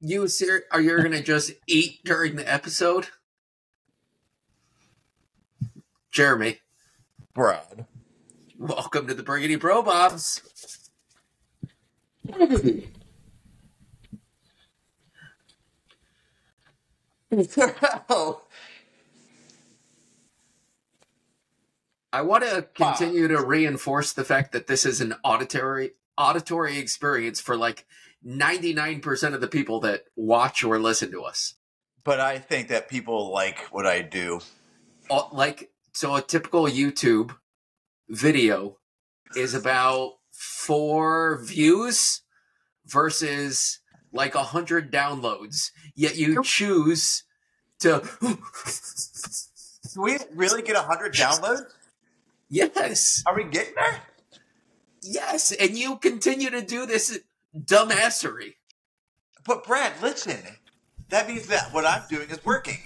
You ser- are you gonna just eat during the episode? Jeremy, Brad. welcome to the Briggity Bro Bobs. I want to continue to reinforce the fact that this is an auditory auditory experience for like 99% of the people that watch or listen to us. but I think that people like what I do. Like so a typical YouTube video is about 4 views versus like a 100 downloads. Yet you choose to Do we really get a 100 downloads? Yes. Are we getting there? Yes, and you continue to do this dumbassery. But Brad, listen. That means that what I'm doing is working.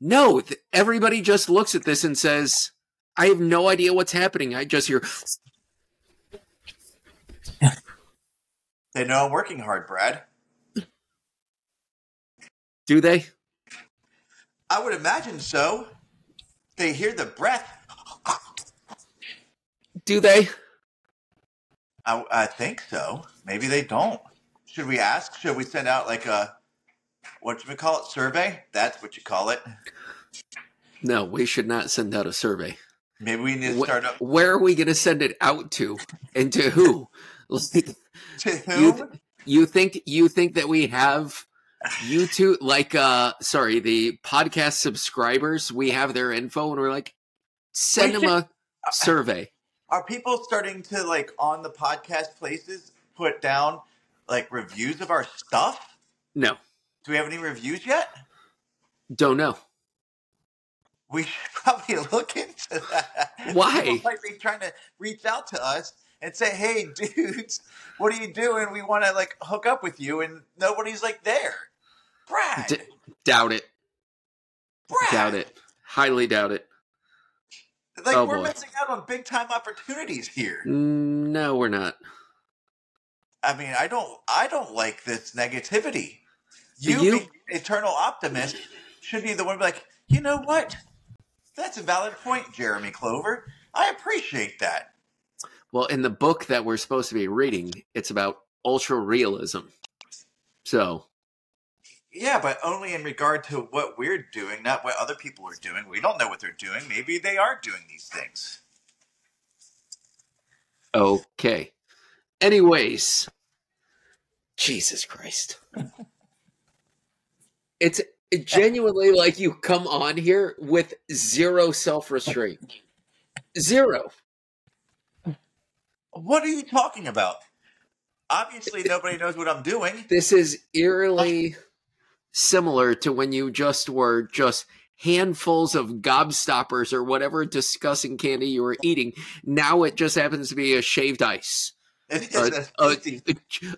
No, th- everybody just looks at this and says, I have no idea what's happening. I just hear, They know I'm working hard, Brad. do they? I would imagine so. They hear the breath. Do they? I, I think so. Maybe they don't. Should we ask? Should we send out like a what should we call it? Survey? That's what you call it. No, we should not send out a survey. Maybe we need to Wh- start up Where are we going to send it out to? And to who? Like, to you, whom? th- you think you think that we have YouTube like uh sorry, the podcast subscribers, we have their info and we're like send We them a survey. Are people starting to like on the podcast places put down like reviews of our stuff? No, Do we have any reviews yet? don't know. We should probably look into that. Why? People might be trying to reach out to us and say, "Hey, dudes, what are you doing? We want to like hook up with you," and nobody's like there. Brad, D- doubt it. Brad, Doubt it. Highly doubt it. Like Oh, we're boy. missing out on big time opportunities here. Mm, No, we're not. I mean, I don't, I don't like this negativity. You, You- being eternal optimist, should be the one to be like, you know what? That's a valid point, Jeremy Clover. I appreciate that. Well, in the book that we're supposed to be reading, it's about ultra realism. So, Yeah, but only in regard to what we're doing, not what other people are doing. We don't know what they're doing. Maybe they are doing these things. okay. Anyways, Jesus Christ. It's genuinely like you come on here with zero self restraint. Zero. What are you talking about? Obviously, nobody knows what I'm doing. This is eerily similar to when you just were just handfuls of gobstoppers or whatever disgusting candy you were eating. Now it just happens to be a shaved ice. A, a, a,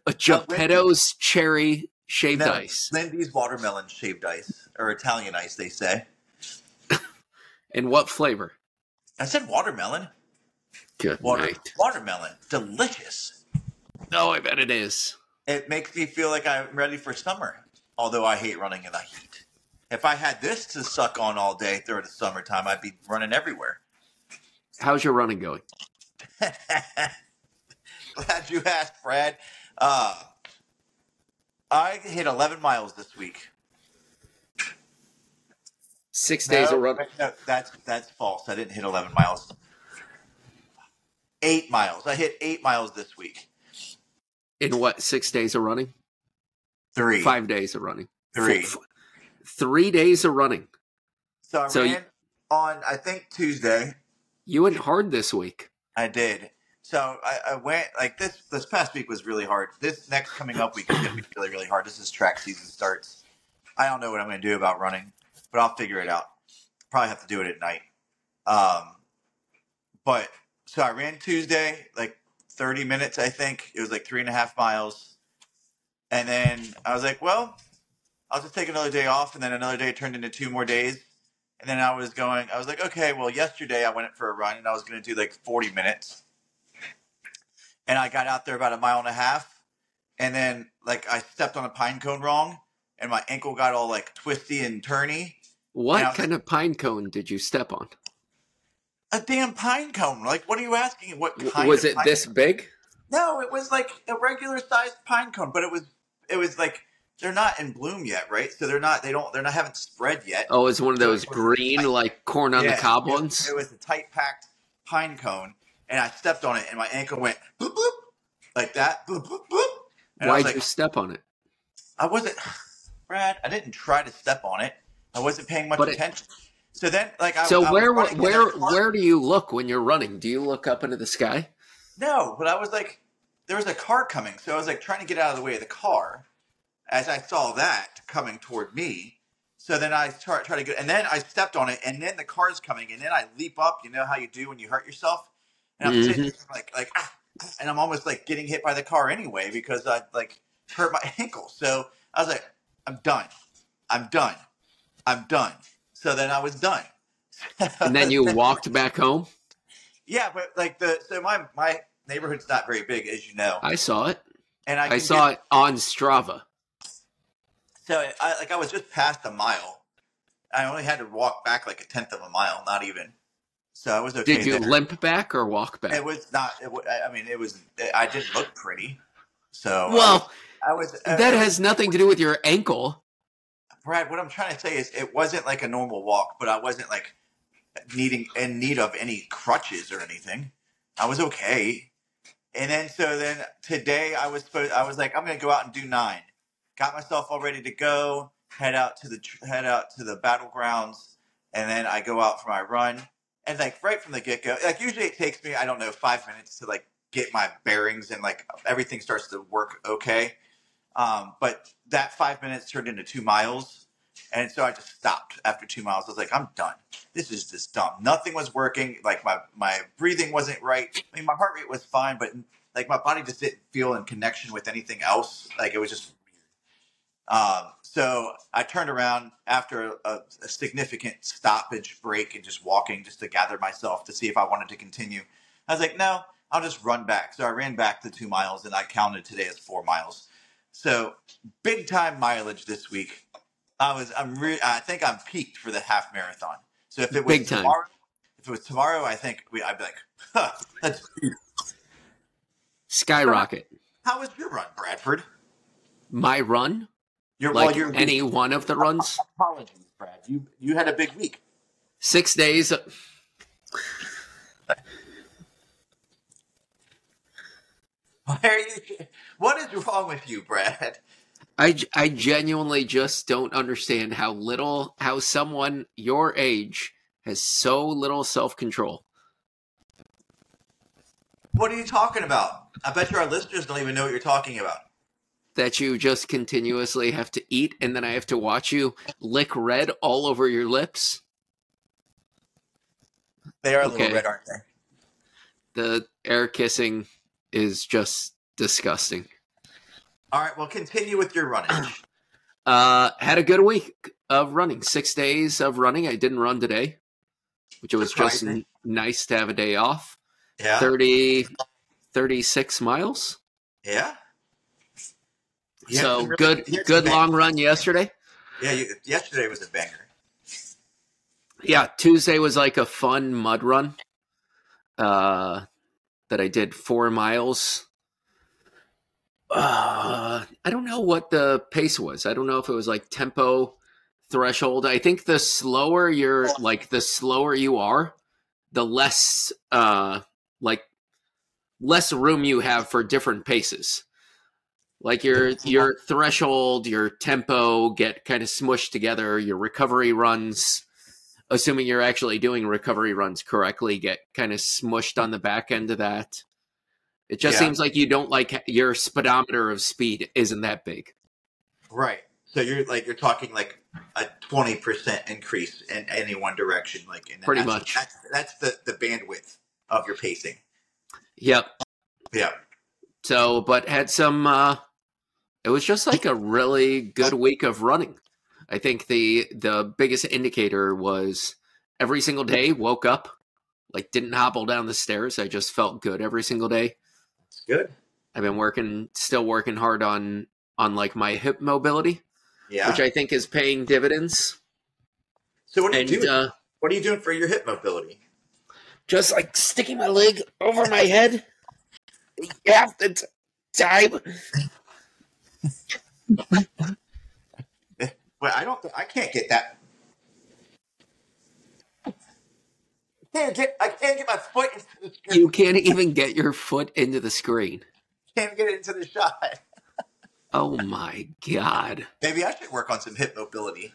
a, Geppetto's cherry shaved no, ice. Lindy's watermelon shaved ice, or Italian ice, they say. And what flavor? I said watermelon. Good Water, night. watermelon, delicious. Oh, I bet it is. It makes me feel like I'm ready for summer. Although I hate running in the heat. If I had this to suck on all day through the summertime, I'd be running everywhere. How's your running going? Glad you asked, Brad. Uh, I hit 11 miles this week. Six days no, of running. No, that's that's false. I didn't hit 11 miles. Eight miles. I hit eight miles this week. In what? Six days of running? Three. Five days of running. Three. F- f- three days of running. So I So ran you- on, I think, Tuesday. You went hard this week. I did. So I, I went like this. This past week was really hard. This next coming up week is going to be really, really hard. This is track season starts. I don't know what I'm going to do about running, but I'll figure it out. Probably have to do it at night. Um, but so I ran Tuesday, like 30 minutes, I think. It was like three and a half miles. And then I was like, well, I'll just take another day off. And then another day turned into two more days. And then I was going, I was like, okay, well, yesterday I went for a run and I was going to do like 40 minutes. And I got out there about a mile and a half. and then like I stepped on a pine cone wrong, and my ankle got all like twisty and turny. What Now- kind of pine cone did you step on? A damn pine cone. Like, what are you asking? What kind Was it this cone? big? No, it was like a regular sized pine cone, but it was it was like they're not in bloom yet, right? So they're not they don't they're not haven't spread yet. Oh, it's one of those green, tight. like corn on Yeah, the cob it- ones. It was a tight packed pine cone, and I stepped on it, and my ankle went boop boop like that, boop boop boop. And Why'd like, you step on it? I wasn't, Brad. I didn't try to step on it. I wasn't paying much But it- attention. so then, like, I, So I was where where where do you look when you're running? Do you look up into the sky? No, but I was like, there was a car coming, so I was like trying to get out of the way of the car. As I saw that coming toward me, so then I try, try to get, and then I stepped on it, and then the car's coming, and then I leap up. You know how you do when you hurt yourself, and I'm sitting there like like, ah, and I'm almost like getting hit by the car anyway because I like hurt my ankle. So I was like, I'm done, I'm done, I'm done. So then I was done. And then you walked back home. Yeah, but like the so my my neighborhood's not very big, as you know, I saw it. and I, I saw get- it on Strava. So I like I was just past a mile. I only had to walk back like a tenth of a mile, not even. So I was okay. Did you there. limp back or walk back? It was not. It, wa- I mean, it was. I didn't look pretty. So well, I was. uh, that was- has nothing to do with your ankle. Brad. What I'm trying to say is, it wasn't like a normal walk, but I wasn't like needing in need of any crutches or anything. I was okay. And then so then today I was supposed. I was like, I'm gonna go out and do nine. Got myself all ready to go. Head out to the head out to the battlegrounds, and then I go out for my run. And like right from the get go, like usually it takes me I don't know five minutes to like get my bearings and like everything starts to work okay. Um, but that five minutes turned into two miles, and so I just stopped after two miles. I was like, I'm done. This is just dumb. Nothing was working. Like my my breathing wasn't right. I mean, my heart rate was fine, but like my body just didn't feel in connection with anything else. Like it was just. Um, so I turned around after a, a significant stoppage break and just walking just to gather myself to see if I wanted to continue. I was like, no, I'll just run back. So I ran back the two miles and I counted today as four miles. So big time mileage this week. I was I'm re- I think I'm peaked for the half marathon. So if it was Big time. tomorrow, if it was tomorrow, I think we, I'd be like, huh, that's Skyrocket. how was your run, Bradford? My run, Your like well, your any one of the runs, apologies, Brad. You you had a big week. six days. Why are you? What is wrong with you, Brad? I, I genuinely just don't understand how little how someone your age has so little self control. What are you talking about? I bet you our listeners don't even know what you're talking about. that you just continuously have to eat and then I have to watch you lick red all over your lips. They are a Okay. little red, aren't they? The air kissing is just disgusting. All right, well, continue with your running. Uh had a good week of running. 6 days of running. I didn't run today, which it was just n- nice to have a day off. Yeah, 30 36 miles. yeah. So really- good you had some good long run yesterday. Yeah, you, yesterday was a banger. Yeah, Tuesday was like a fun mud run. Uh, that I did four miles. Uh, I don't know what the pace was. I don't know if it was like tempo threshold. I think the slower you're, like the slower you are, the less, uh, like less room you have for different paces. Like your your threshold, your tempo get kind of smushed together. Your recovery runs assuming you're actually doing recovery runs correctly, get kind of smushed on the back end of that. It just Yeah. seems like you don't like your speedometer of speed isn't that big. Right. So you're like you're talking like a twenty percent increase in any one direction, like in Pretty that's- much. That's, that's the the bandwidth of your pacing. Yep. Yeah. So, but had some. uh It was just like a really good week of running. I think the the biggest indicator was every single day woke up, like didn't hobble down the stairs. I just felt good every single day. It's good. I've been working, still working hard on on like my hip mobility, Yeah. which I think is paying dividends. so what are you And doing? uh, what are you doing for your hip mobility? just like sticking my leg over my head half the t- time. Well, I don't. I can't get that. Can't get. I can't get my foot into the screen. You can't even get your foot into the screen. Can't get it into the shot. Oh my god! Maybe I should work on some hip mobility.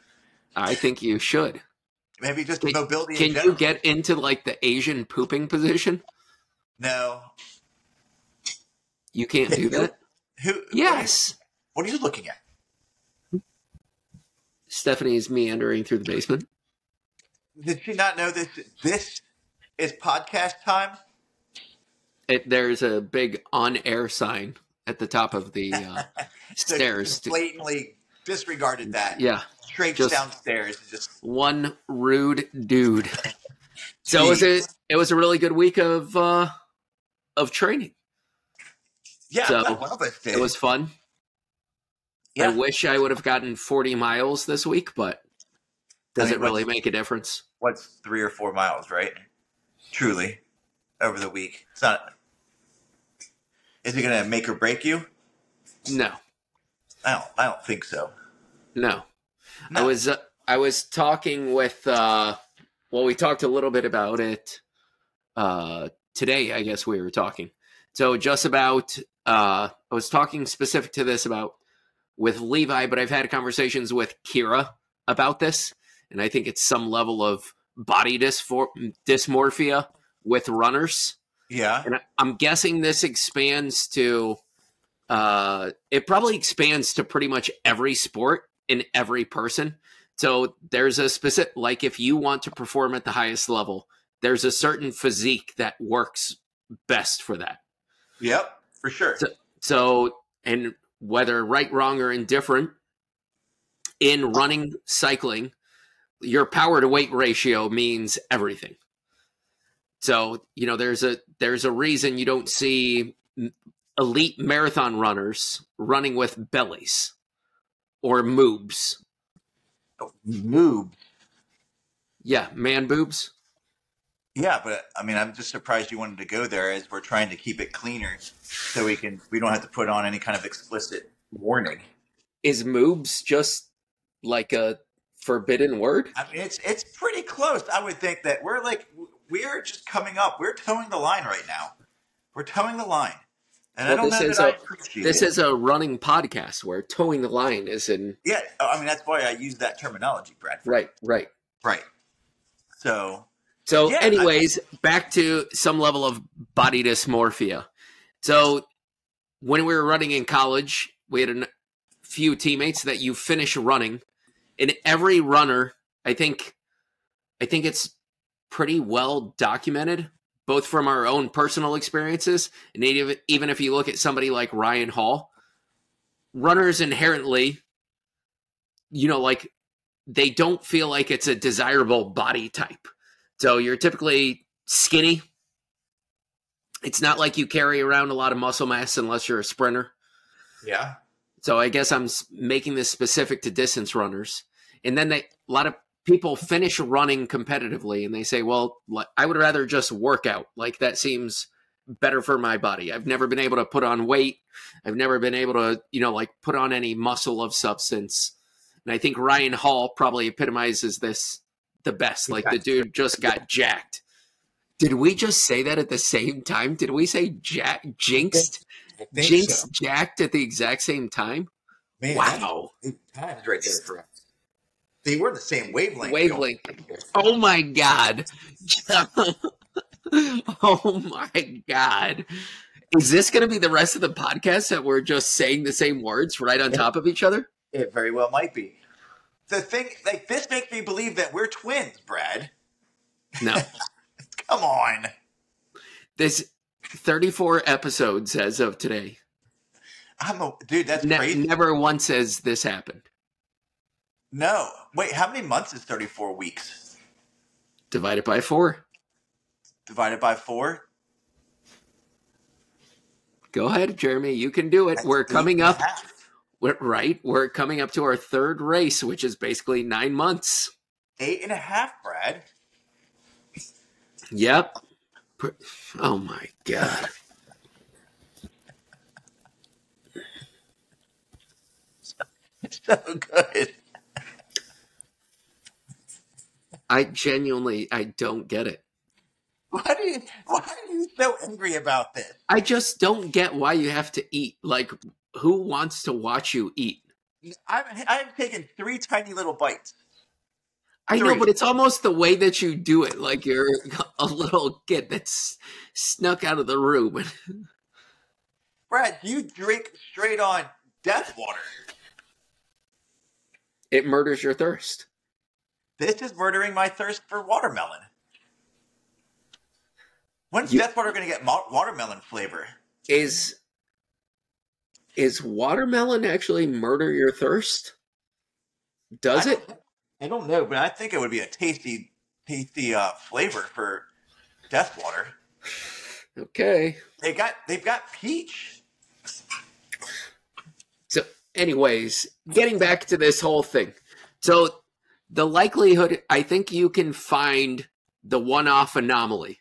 I think you should. Maybe just Can- mobility. Can you get into like the Asian pooping position? No. You can't do that. Who? Yes. What are you looking at? Stephanie's meandering through the basement. Did she not know this? This is podcast time. It, there's a big on-air sign at the top of the uh, So stairs. blatantly disregarded that. yeah, Straight just- downstairs. Just one rude dude. So it was a it was a really good week of uh, of training. yeah. So, us. It was fun. Yeah. I wish I would have gotten 40 miles this week, but does I mean, it really make a difference? what's three or four miles, right? Truly, over the week. It's not. Is it going to make or break you? No, I don't. I don't think so. no. I was uh, I was talking with uh, well, we talked a little bit about it uh, today. I guess we were talking. So just about uh, I was talking specific to this about with Levi, but I've had conversations with Kira about this, and I think it's some level of body dysfor- dysmorphia with runners. Yeah. and I'm guessing this expands to uh it probably expands to pretty much every sport in every person so there's a specific like if you want to perform at the highest level there's a certain physique that works best for that Yep. For sure. So- so and whether right wrong or indifferent in running cycling your power to weight ratio means everything so you know there's a there's a reason you don't see elite marathon runners running with bellies or moobs Move. yeah man boobs Yeah, but I mean, I'm just surprised you wanted to go there, as we're trying to keep it cleaner, so we can we don't have to put on any kind of explicit warning. is moobs just like a forbidden word I mean, it's it's pretty close. I would think that we're like we're just coming up. We're towing the line right now. We're towing the line, and I don't this know is that I a- this it. is a running podcast where towing the line is in yeah. Oh, I mean, that's why I use that terminology, Brad. right right Right. So So, Yeah, I- anyways, back to some level of body dysmorphia. So, when we were running in college, we had a few teammates that you finish running, and every runner, I think, I think it's pretty well documented, both from our own personal experiences, and even even if you look at somebody like Ryan Hall, runners inherently, you know, like they don't feel like it's a desirable body type. So you're typically skinny. It's not like you carry around a lot of muscle mass unless you're a sprinter. yeah, So I guess I'm making this specific to distance runners. And then they, a lot of people finish running competitively and they say, well, I would rather just work out. Like that seems better for my body. I've never been able to put on weight. I've never been able to, you know, like put on any muscle of substance. And I think Ryan Hall probably epitomizes this the best. Like the dude just got jacked. Did we just say that at the same time? Did we say jack jinxed? I think Jinx so. jacked at the exact same time? Man, Wow. times right there for were the same wavelength. Wavelength. Oh my god. oh my god. Is this going to be the rest of the podcast that we're just saying the same words right on top of each other? It very well might be. The thing, like this, makes me believe that we're twins, Brad. No. Come on. This 34 episodes as of today. I'm a dude. That's Ne- crazy. never once has this happened. No, wait. How many months is 34 weeks Divided by four. divided by four? Go ahead, Jeremy. You can do it. That's We're coming up. We're, right. We're coming up to our third race, which is basically nine months. Eight and a half, Brad. Yep. Oh my god. So good. I genuinely I don't get it. Why do you why are you so angry about this? I just don't get why you have to eat. Like who wants to watch you eat? I've I've taken three tiny little bites. I know, but it's almost the way that you do it. Like you're a little kid that's snuck out of the room. Brad, you drink straight on death water. It murders your thirst. This is murdering my thirst for watermelon. When's You- death water going to get mo- watermelon flavor? Is is watermelon actually murder your thirst? Does I it? I don't know, but I think it would be a tasty, tasty uh, flavor for death water. Okay. They got they've got peach. So, anyways, getting back to this whole thing. So, the likelihood, I think you can find the one off anomaly.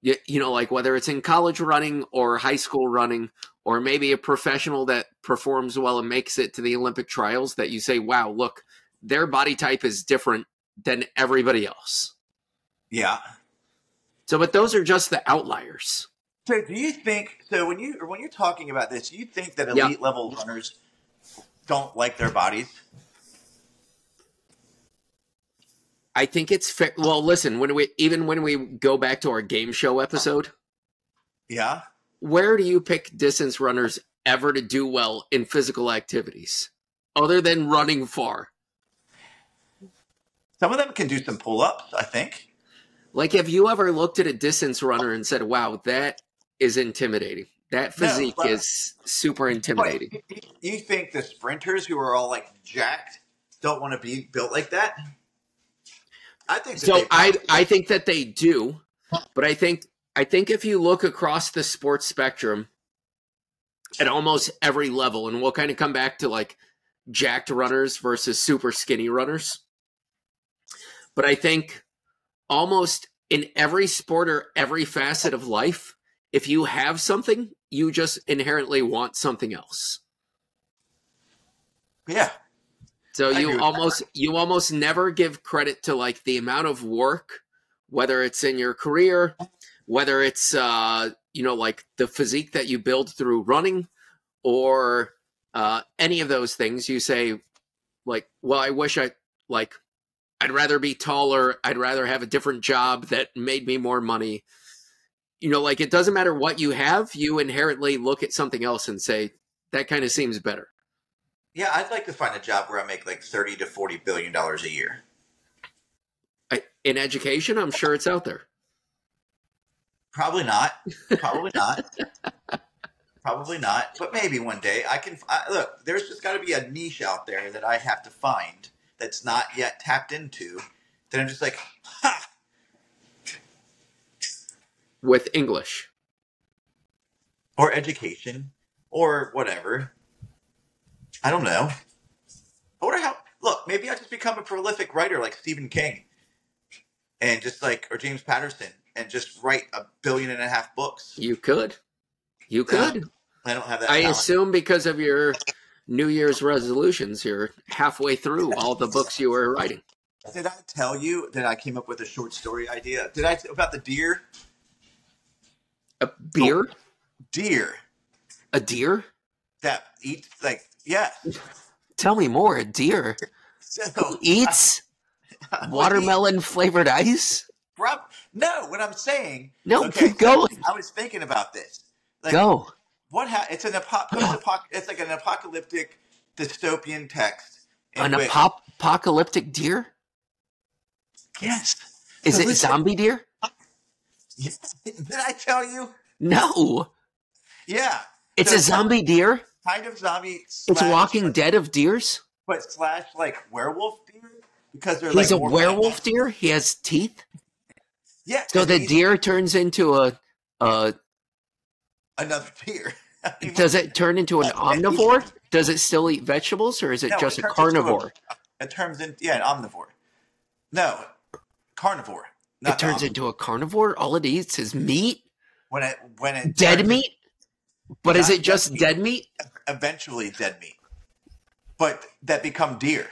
You, you know, like whether it's in college running or high school running, or maybe a professional that performs well and makes it to the Olympic trials that you say, wow, look, their body type is different than everybody else. Yeah. So, but those are just the outliers. So do you think so when you or when you're talking about this, you think that Yeah. elite level runners don't like their bodies? I think it's fair. Well, listen, when we even when we go back to our game show episode, Yeah. where do you pick distance runners ever to do well in physical activities other than running far? Some of them can do some pull ups, I think. Like, have you ever looked at a distance runner and said, wow, that is intimidating? That physique but- is super intimidating. You think the sprinters who are all like jacked don't want to be built like that? I think that So they I, I think that they do, but I think I think if you look across the sports spectrum at almost every level, and we'll kind of come back to like jacked runners versus super skinny runners. But I think almost in every sport or every facet of life, if you have something, you just inherently want something else. yeah. So I you almost you almost never give credit to like the amount of work, whether it's in your career, whether it's uh, you know like the physique that you build through running, or uh, any of those things. You say like, well, I wish I like I'd rather be taller. I'd rather have a different job that made me more money. You know, like it doesn't matter what you have. You inherently look at something else and say that kind of seems better. Yeah, I'd like to find a job where I make like thirty to forty billion dollars a year. I, in education, I'm sure it's out there. Probably not. Probably not. Probably not. But maybe one day I can. I, look, there's just got to be a niche out there that I have to find that's not yet tapped into. That I'm just like, ha! with English. or education or whatever. I don't know. I wonder how. Look, maybe I'll just become a prolific writer like Stephen King, and just like or James Patterson, and just write a billion and a half books. You could. You could. I don't have that. I talent. assume because of your New Year's resolutions, you're halfway through all the books you were writing. Did I tell you that I came up with a short story idea? Did I about the deer? A beer? Oh, deer A deer? That eat like yeah. Tell me more. A deer So eats watermelon flavored ice? No, what I'm saying. No, okay, keep going. I was thinking about this. Like, Go. What ha- it's an apo- post-apoc- it's like an apocalyptic dystopian text. An which- apocalyptic deer? Yes. Is So it listen- zombie deer? Did I tell you? No. Yeah. It's So a zombie deer? Kind of zombie. It's Walking Dead of deers? But slash like werewolf deer because they're He's like a werewolf deer? He has teeth? Yeah. So the deer turns into a, a another deer. I mean, Does it turn into an uh, Yeah, omnivore? Does it still eat vegetables, or is it No, just it a into a- carnivore? It turns into yeah, an omnivore. No, carnivore. It turns omnivore. into a carnivore. All it eats is meat, when it when it dead turns- meat. But is it just meat. dead meat? Eventually dead meat, but that become deer.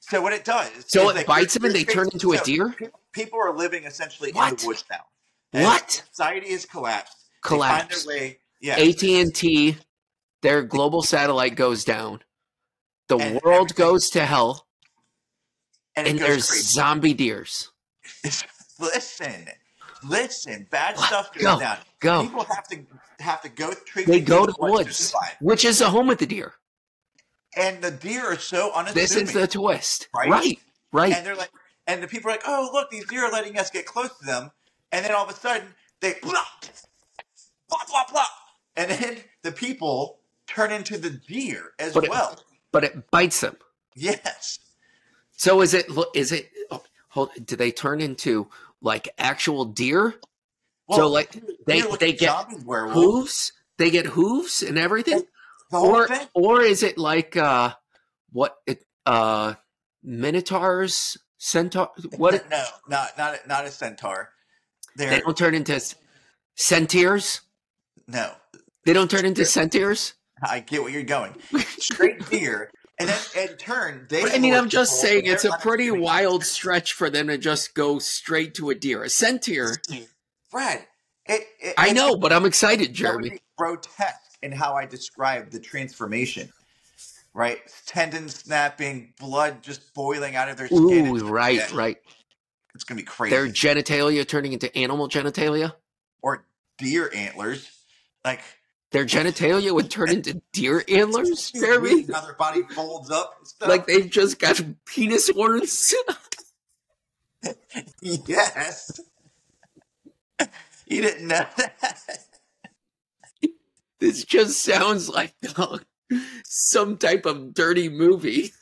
So what it does, So it like, bites them and they turn into a deer? People are living essentially in What? the woods now. And What? Society is collapsed. They Collapse. find their way. Yeah. AT and T, their global satellite goes down. The And world everything- goes to hell, and, and there's crazy. zombie deers. listen, listen. Bad What? stuff goes Go, down. Go. People have to have to go. Treat They go to the woods, which is the home of the deer. and the deer are so unassuming. This is the twist, Right? right? Right. and they're like, and the people are like, oh look, these deer are letting us get close to them, and then all of a sudden they blah blah blah blah, and then the people turn into the deer as But it- well. but it bites them. yes, So is it? Is it? Oh, hold. Do they turn into like actual deer? So, like, they- they get. Hooves? They get hooves and everything, or thing. or is it like uh what it uh minotaurs centaur? What No, not not not a centaur. They're they don't turn into centaurs? no. They don't turn into centaurs. I get where you're going. Straight deer, and then in turn they. I mean, I'm just saying it's a pretty wild stretch for them to just go straight to a deer. A centaur, Brad. It, it, I know, but I'm excited, Jeremy. grotesque in how I describe the transformation. Right, tendon snapping, blood just boiling out of their skin. Ooh, right, yeah, right. It's gonna be crazy. Their genitalia turning into animal genitalia. or deer antlers, like Their genitalia would turn into deer antlers, Jeremy. how their body folds up. Like they've just got penis horns. yes, you didn't know that. this just sounds like some type of dirty movie.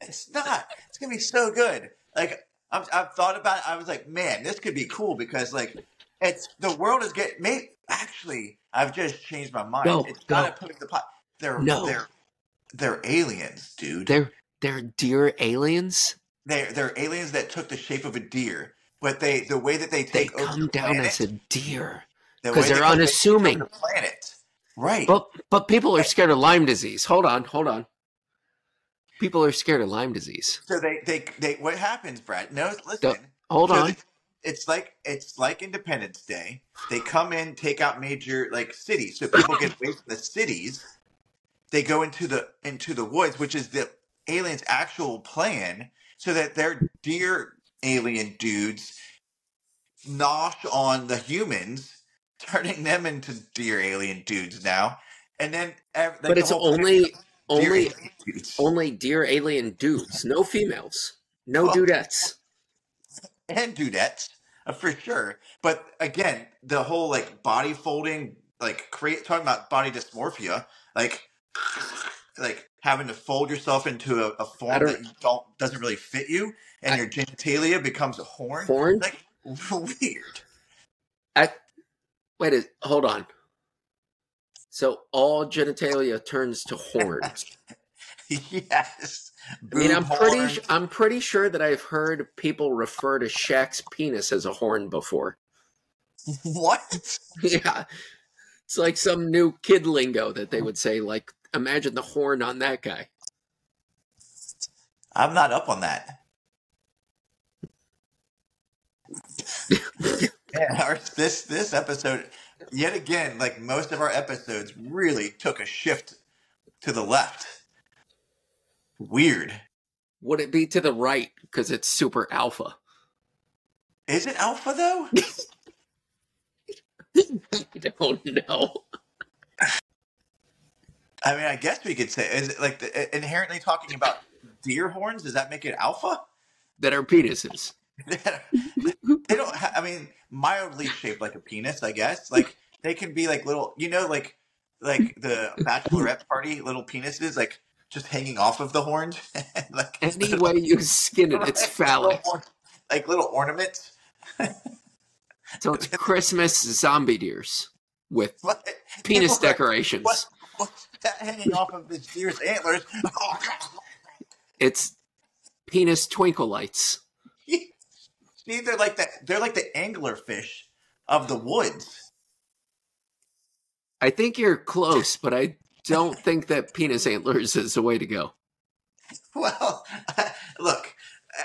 It's not. It's gonna be so good. Like I've, I've thought about. it. I was like, man, this could be cool because like it's the world is getting. May, actually, I've just changed my mind. No, it's not no. a put the pot. They're No. they're they're aliens, dude. They're they're deer aliens. They're they're aliens that took the shape of a deer, but they the way that they They take over come the down planet, as a deer. the 'cause way they're they they unassuming. the planet, right? But but people are scared of Lyme disease. Hold on, hold on. People are scared of Lyme disease. so they they they what happens, Brad? No, listen. Don't- Hold So on. they- it's like it's like Independence Day. They come in, take out major like cities, so people get away from the cities. They go into the into the woods, which is the aliens' actual plan, so that their deer alien dudes nosh on the humans, turning them into dear alien dudes now, and then ev- like, But the it's only only dudes. only dear alien dudes, no females, no Well- dudettes. and dudettes uh, for sure. But again, the whole like body folding, like create talking about body dysmorphia, like like having to fold yourself into a, a I form don't- that you don't doesn't really fit you, and I- your genitalia becomes a horn. Horn? Like weird. I, wait, a, hold on. So all genitalia turns to horns. yes. I mean, I'm pretty. I'm pretty sure that I've heard people refer to Shaq's penis as a horn before. what? Yeah, it's like some new kid lingo that they would say. Like, imagine the horn on that guy. I'm not up on that. Yeah, our, this this episode, yet again, like most of our episodes, really took a shift to the left. Weird. Would it be to the right because it's super alpha? Is it alpha though? I don't know. I mean, I guess we could say is it like the, inherently talking about deer horns? Does that make it alpha? That are penises. they don't. Ha- I mean, mildly shaped like a penis, I guess. Like they can be like little, you know, like like the bachelorette party little penises, like just hanging off of the horns, like Any way you skin it, it's phallic. Little like little ornaments. So it's Christmas zombie deers. with What? penis are- decorations. What, what's that hanging off of this deer's antlers? Oh, it's penis twinkle lights. See, they're like the they're like the angler fish of the woods. I think you're close, but I don't think that penis antlers is the way to go. Well, look,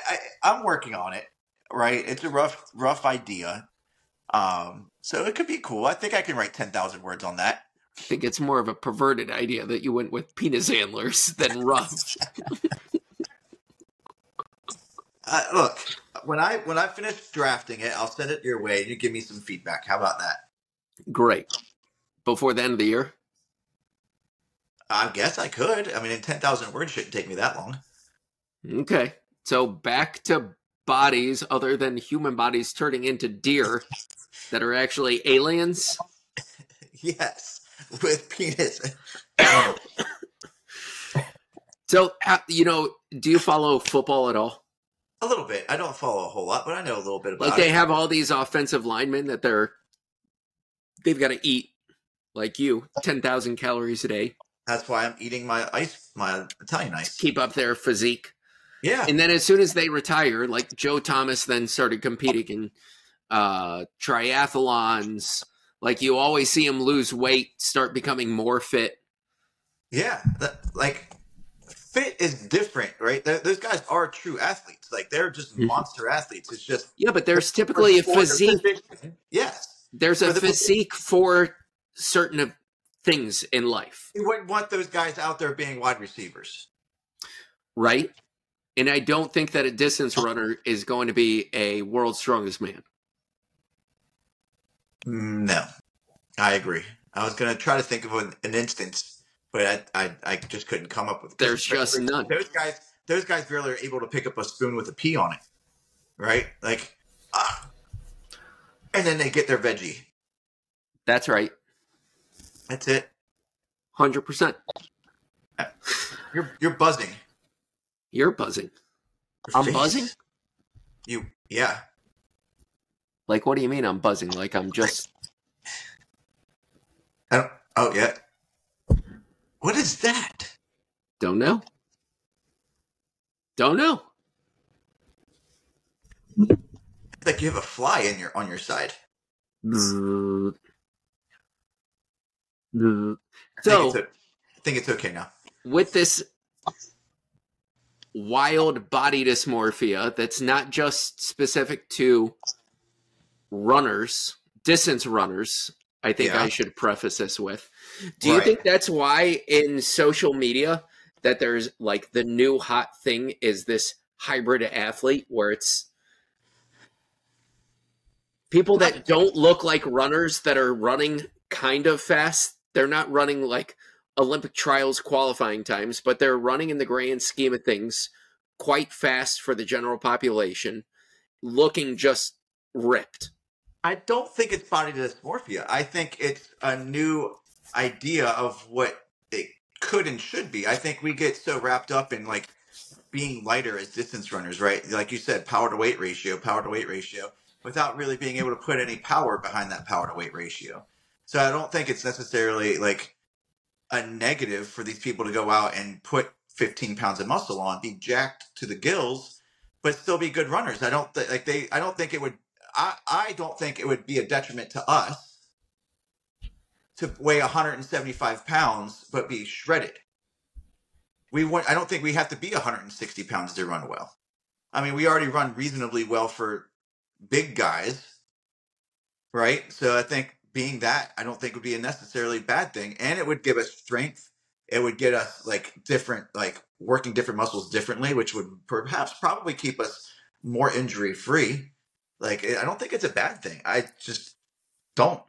I, I'm working on it. Right, it's a rough rough idea. Um, so it could be cool. I think I can write ten thousand words on that. I think it's more of a perverted idea that you went with penis antlers than rough. Uh, look, when I when I finish drafting it, I'll send it your way. and You give me some feedback. How about that? Great. Before the end of the year? I guess I could. I mean, in ten thousand words shouldn't take me that long. Okay. So back to bodies other than human bodies turning into deer that are actually aliens. Yes, with penis. So, you know, do you follow football at all? A little bit. I don't follow a whole lot, but I know a little bit about Like they it. have all these offensive linemen that they're they've got to eat like you 10,000 calories a day That's why I'm eating my ice, my Italian ice. keep up their physique. Yeah, And then as soon as they retire, like Joe Thomas then started competing in uh triathlons. Like you always see him lose weight, start becoming more fit. yeah. Like, fit is different, right? Th- those guys are true athletes. Like, they're just Mhm. monster athletes. It's just Yeah, but there's typically a physique. position. Yes, There's a the physique for certain of things in life, you wouldn't want those guys out there being wide receivers. right? And I don't think that a distance runner is going to be a world's strongest man. No, I agree. I was gonna try to think of an, an instance, but I, I I just couldn't come up with. There's just none. Those guys, those guys barely are able to pick up a spoon with a pea on it, right? Like, ah. and then they get their veggie. That's right. That's it. 100%. You're you're buzzing. You're buzzing. I'm buzzing? You yeah. Like, what do you mean I'm buzzing? Like, I'm just. I don't, oh yeah. What is that? Don't know. Don't know. Like you have a fly in your on your side. Bzzz. I think, So, it's, o- I think it's okay now. with this wild body dysmorphia that's not just specific to runners, distance runners, I think Yeah. I should preface this with. Do you think that's why in social media that there's like the new hot thing is this hybrid athlete where it's people that don't look like runners that are running kind of fast. They're not running like Olympic trials qualifying times, but they're running in the grand scheme of things quite fast for the general population, looking just ripped. I don't think it's body dysmorphia. I think it's a new idea of what it could and should be. I think we get so wrapped up in like being lighter as distance runners, right? Like you said, power to weight ratio, power to weight ratio, without really being able to put any power behind that power to weight ratio. So I don't think it's necessarily like a negative for these people to go out and put 15 pounds of muscle on, be jacked to the gills, but still be good runners. I don't th- like they. I don't think it would I, I don't think it would be a detriment to us to weigh 175 pounds but be shredded. We want, I don't think we have to be 160 pounds to run well. I mean, we already run reasonably well for big guys, right? So I think being that, I don't think would be a necessarily bad thing, and it would give us strength. It would get us like different, like working different muscles differently, which would perhaps probably keep us more injury free. Like, I don't think it's a bad thing. I just don't.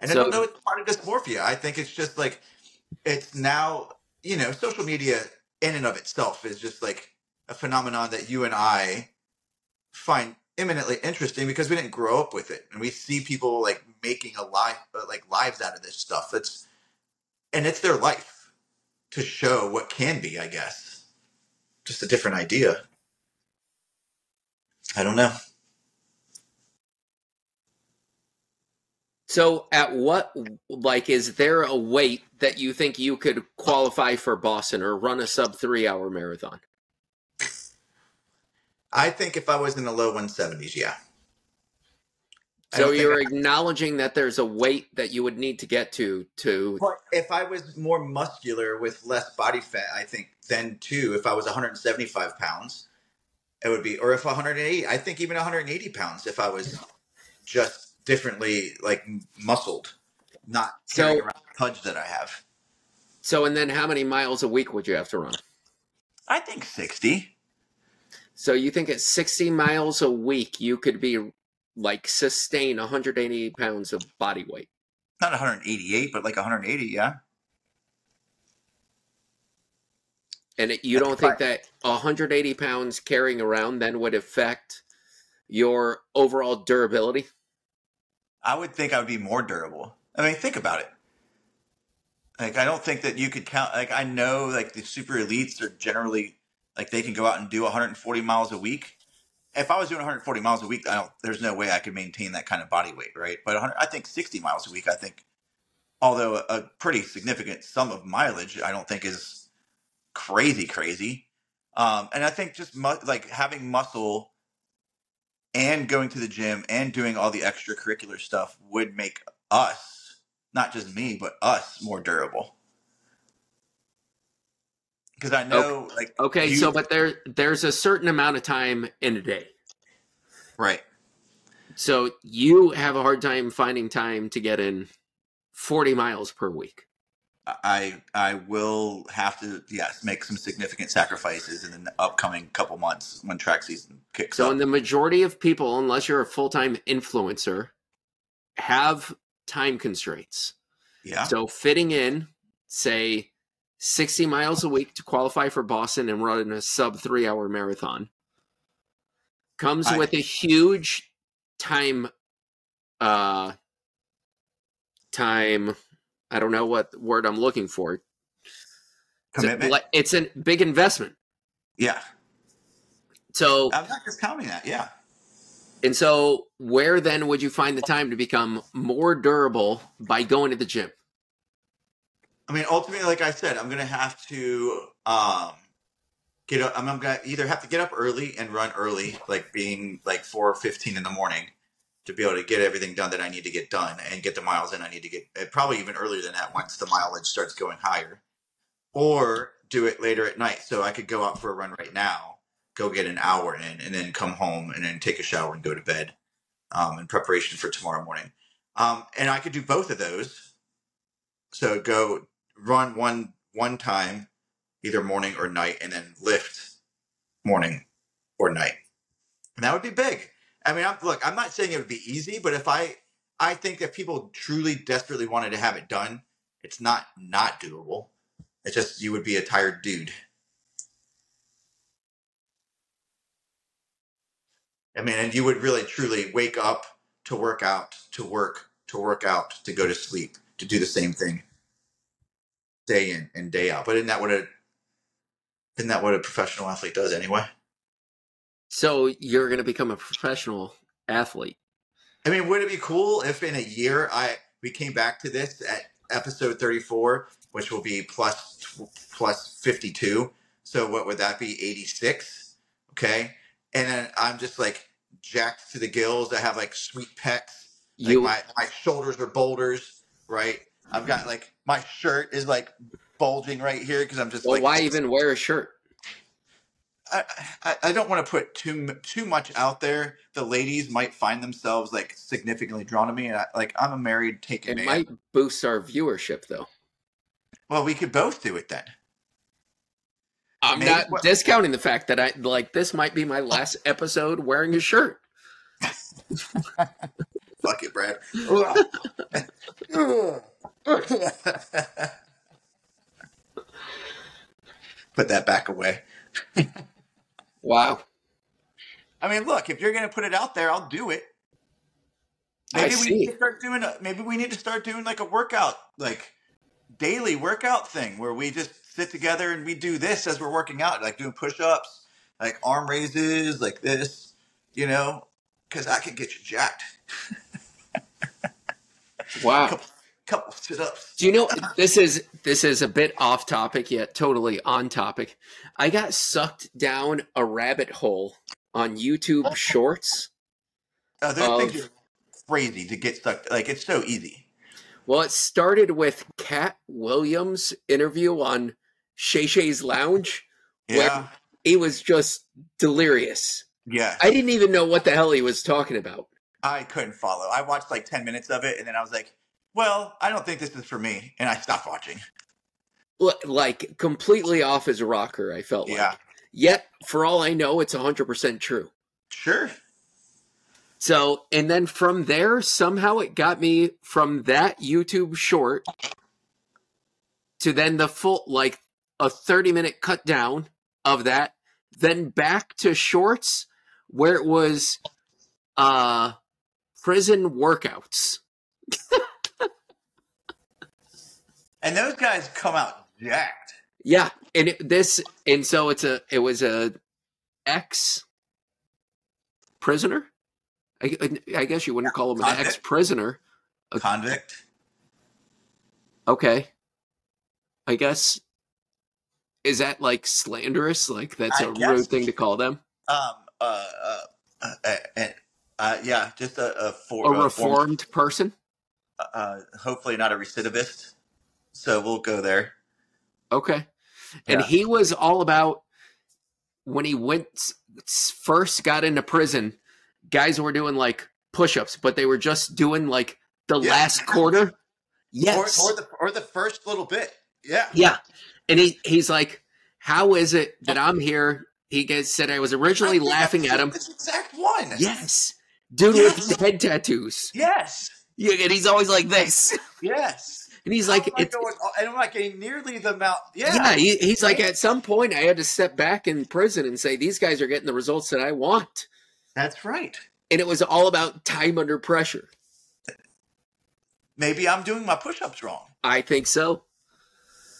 And I don't know it's part of dysmorphia. I think it's just like, it's now, you know, social media in and of itself is just like a phenomenon that you and I find eminently interesting because we didn't grow up with it. And we see people like making a life, uh, like lives out of this stuff. That's, and it's their life to show what can be, I guess. Just a different idea. I don't know. So, at what like is there a weight that you think you could qualify for Boston or run a sub three hour marathon? I think if I was in the low 170s, yeah. So you're I- acknowledging that there's a weight that you would need to get to to if I was more muscular with less body fat, I think then too, if I was 175 pounds, it would be, or if 180, I think even 180 pounds if I was just differently like muscled, not carrying So- around the pudge that I have. so and then how many miles a week would you have to run? I think 60. So you think at 60 miles a week you could be like sustain 180 pounds of body weight. Not 188, but like 180, yeah. And it, you don't think that 180 pounds carrying around then would affect your overall durability? I would think I would be more durable. I mean, think about it. Like, I don't think that you could count. Like, I know like the super elites are generally like they can go out and do 140 miles a week. If I was doing 140 miles a week, I don't. There's no way I could maintain that kind of body weight, right? But 100, I think 60 miles a week. I think, although a, a pretty significant sum of mileage, I don't think is crazy, crazy. Um, and I think just mu- like having muscle and going to the gym and doing all the extracurricular stuff would make us, not just me, but us more durable. Because I know, like, Okay, you- so but there there's a certain amount of time in a day. right, So you have a hard time finding time to get in 40 miles per week. I I will have to yes make some significant sacrifices in the upcoming couple months when track season kicks So up. in the majority of people unless you're a full-time influencer have time constraints. yeah, So fitting in, say, 60 miles a week to qualify for Boston and run a sub three hour marathon comes I- with a huge time, uh, time. I don't know what word I'm looking for. It's a- commitment. It's a big investment. yeah, So I'm not discounting that. Yeah, and so, where then would you find the time to become more durable by going to the gym? I mean, ultimately, like I said, I'm gonna have to um, get up. I'm, I'm gonna either have to get up early and run early, like being like four fifteen in the morning, to be able to get everything done that I need to get done and get the miles in I need to get. Probably even earlier than that once the mileage starts going higher, or do it later at night. So I could go out for a run right now, go get an hour in, and then come home and then take a shower and go to bed um, in preparation for tomorrow morning. Um, and I could do both of those. So go run one one time, either morning or night, and then lift morning or night. And that would be big. I mean, I'm, look, I'm not saying it would be easy, but if I, I think if people truly desperately wanted to have it done, it's not not doable. It's just you would be a tired dude. I mean, and you would really truly wake up to work out, to work, to work out, to go to sleep, to do the same thing day in and day out. But isn't that what a isn't that what a professional athlete does anyway? So you're going to become a professional athlete. I mean, would it be cool if in a year I we came back to this at episode 34, which will be plus 52. So what would that be? 86. Okay. And then I'm just like jacked to the gills. I have like sweet pecs. Like You my, my shoulders are boulders, right? I've got like my shirt is like bulging right here because I'm just well, like why even wear a shirt? I, I, I don't want to put too too much out there. The ladies might find themselves like significantly drawn to me, and I, like I'm a married taken It man. might boost our viewership, though. Well, we could both do it then. I'm Maybe not what- discounting the fact that I like this might be my last episode wearing a shirt. Fuck it, Brad. put that back away. Wow. I mean, look, if you're going to put it out there, I'll do it. I Maybe we see. need to start doing. A, maybe we need to start doing like a workout, like daily workout thing, where we just sit together and we do this as we're working out, like doing push-ups, like arm raises, like this, you know, because I can get you jacked. Wow. Couple, sit ups. Do you know this is this is a bit off topic yet totally on topic. I got sucked down a rabbit hole on YouTube Shorts. Uh, those Of- things are crazy to get stuck. Like it's so easy. Well, it started with Katt Williams' interview on Shay Shay's Lounge. Where- Yeah, He was just delirious. yeah. I didn't even know what the hell he was talking about. I couldn't follow. I watched like ten minutes of it, and then I was like, "Well, I don't think this is for me," and I stopped watching. L- Like completely off his rocker, I felt like. Yeah, Yet, for all I know, it's 100% true. sure. So, and then from there, somehow it got me from that YouTube short to then the full, like a 30 minute cut down of that, then back to shorts where it was uh prison workouts. And those guys come out jacked. Yeah, and it, this and so it's a it was a ex prisoner. I, I guess you wouldn't call him an ex prisoner. A- Convict. Okay. I guess is that like slanderous? Like that's I a guess. rude thing to call them? Um. Uh. Uh. uh, uh, uh yeah. Just a, a, for, A a form- reformed person? uh, hopefully not a recidivist. So we'll go there. Okay. And Yeah. he was all about when he went first got into prison, guys were doing like push-ups, but they were just doing like the Yeah. last quarter. Yes. Or, or the or the first little bit. Yeah. yeah. And he he's like, How is it that I'm here? He gets, said I was originally I laughing at him. This exact one. Yes. Dude Yes. with head tattoos. Yes. Yeah, and he's always like this. Yes. And he's like, it's, going, and I'm not getting nearly the amount. Yeah. yeah, he, he's like, at some point, I had to step back in prison and say, these guys are getting the results that I want. That's right. And it was all about time under pressure. Maybe I'm doing my push-ups wrong. I think so.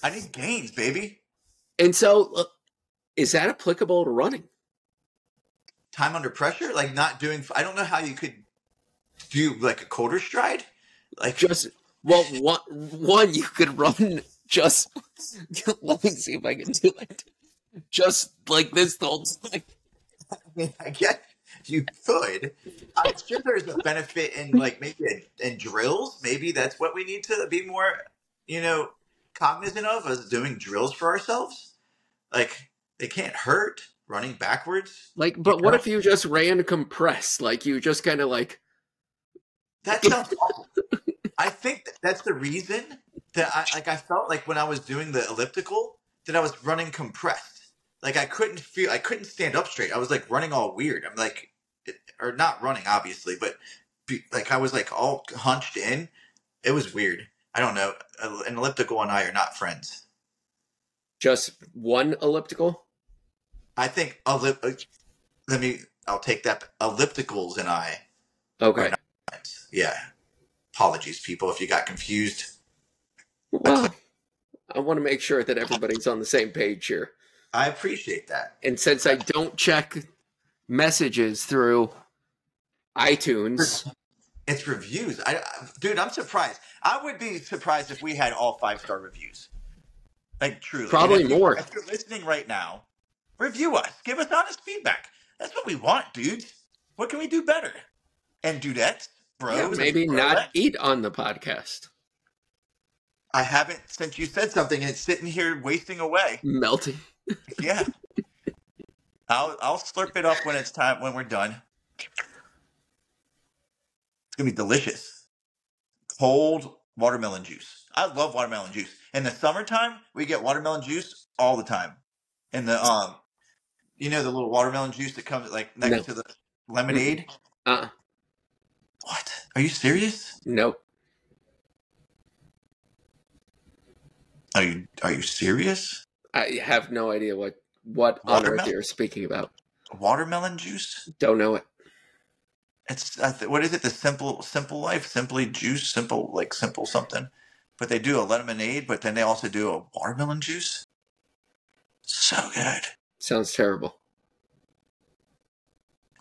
I need gains, baby. And so, is that applicable to running? Time under pressure, like not doing. I don't know how you could do like a quarter stride. Like Just, well, one, one you could run just, let me see if I can do it. Just like this the whole time. I mean, I guess you could. I'm sure there's a benefit in like maybe in, in drills. Maybe that's what we need to be more, you know, cognizant of as doing drills for ourselves. Like they can't hurt running backwards. Like, but what if you just ran compressed? Like, you just kind of like, That sounds awful. I think that that's the reason that I like I felt like when I was doing the elliptical that I was running compressed. Like I couldn't feel I couldn't stand up straight. I was like running all weird. I'm like or not running obviously, but be, like I was like all hunched in. It was weird. I don't know. An elliptical and I are not friends. just one elliptical? I think ellip- uh, let me I'll take that ellipticals and I Okay. Yeah. Apologies people if you got confused. Well, I want to make sure that everybody's on the same page here. I appreciate that. And since I don't check messages through iTunes, It's reviews. I, dude, I'm surprised. I would be surprised if we had all five star reviews. Like truly, Probably if you- more. If you're listening right now, review us. Give us honest feedback. That's what we want, dudes. What can we do better? And dudettes. Yeah, maybe not eat on the podcast. I haven't since you said something, and it's sitting here wasting away. Melting. Yeah. I'll I'll slurp it up when it's time when we're done. It's gonna be delicious. Cold watermelon juice. I love watermelon juice. In the summertime, we get watermelon juice all the time. In the um, you know the little watermelon juice that comes like next No. to the lemonade. Uh, What? Are you serious? nope. Are you are you serious? I have no idea what what on earth Watermelon? you're speaking about. Watermelon juice? Don't know it. It's I th- what is it? The simple simple life, simply juice, simple like simple something. But they do a lemonade, but then they also do a watermelon juice. So good. Sounds terrible.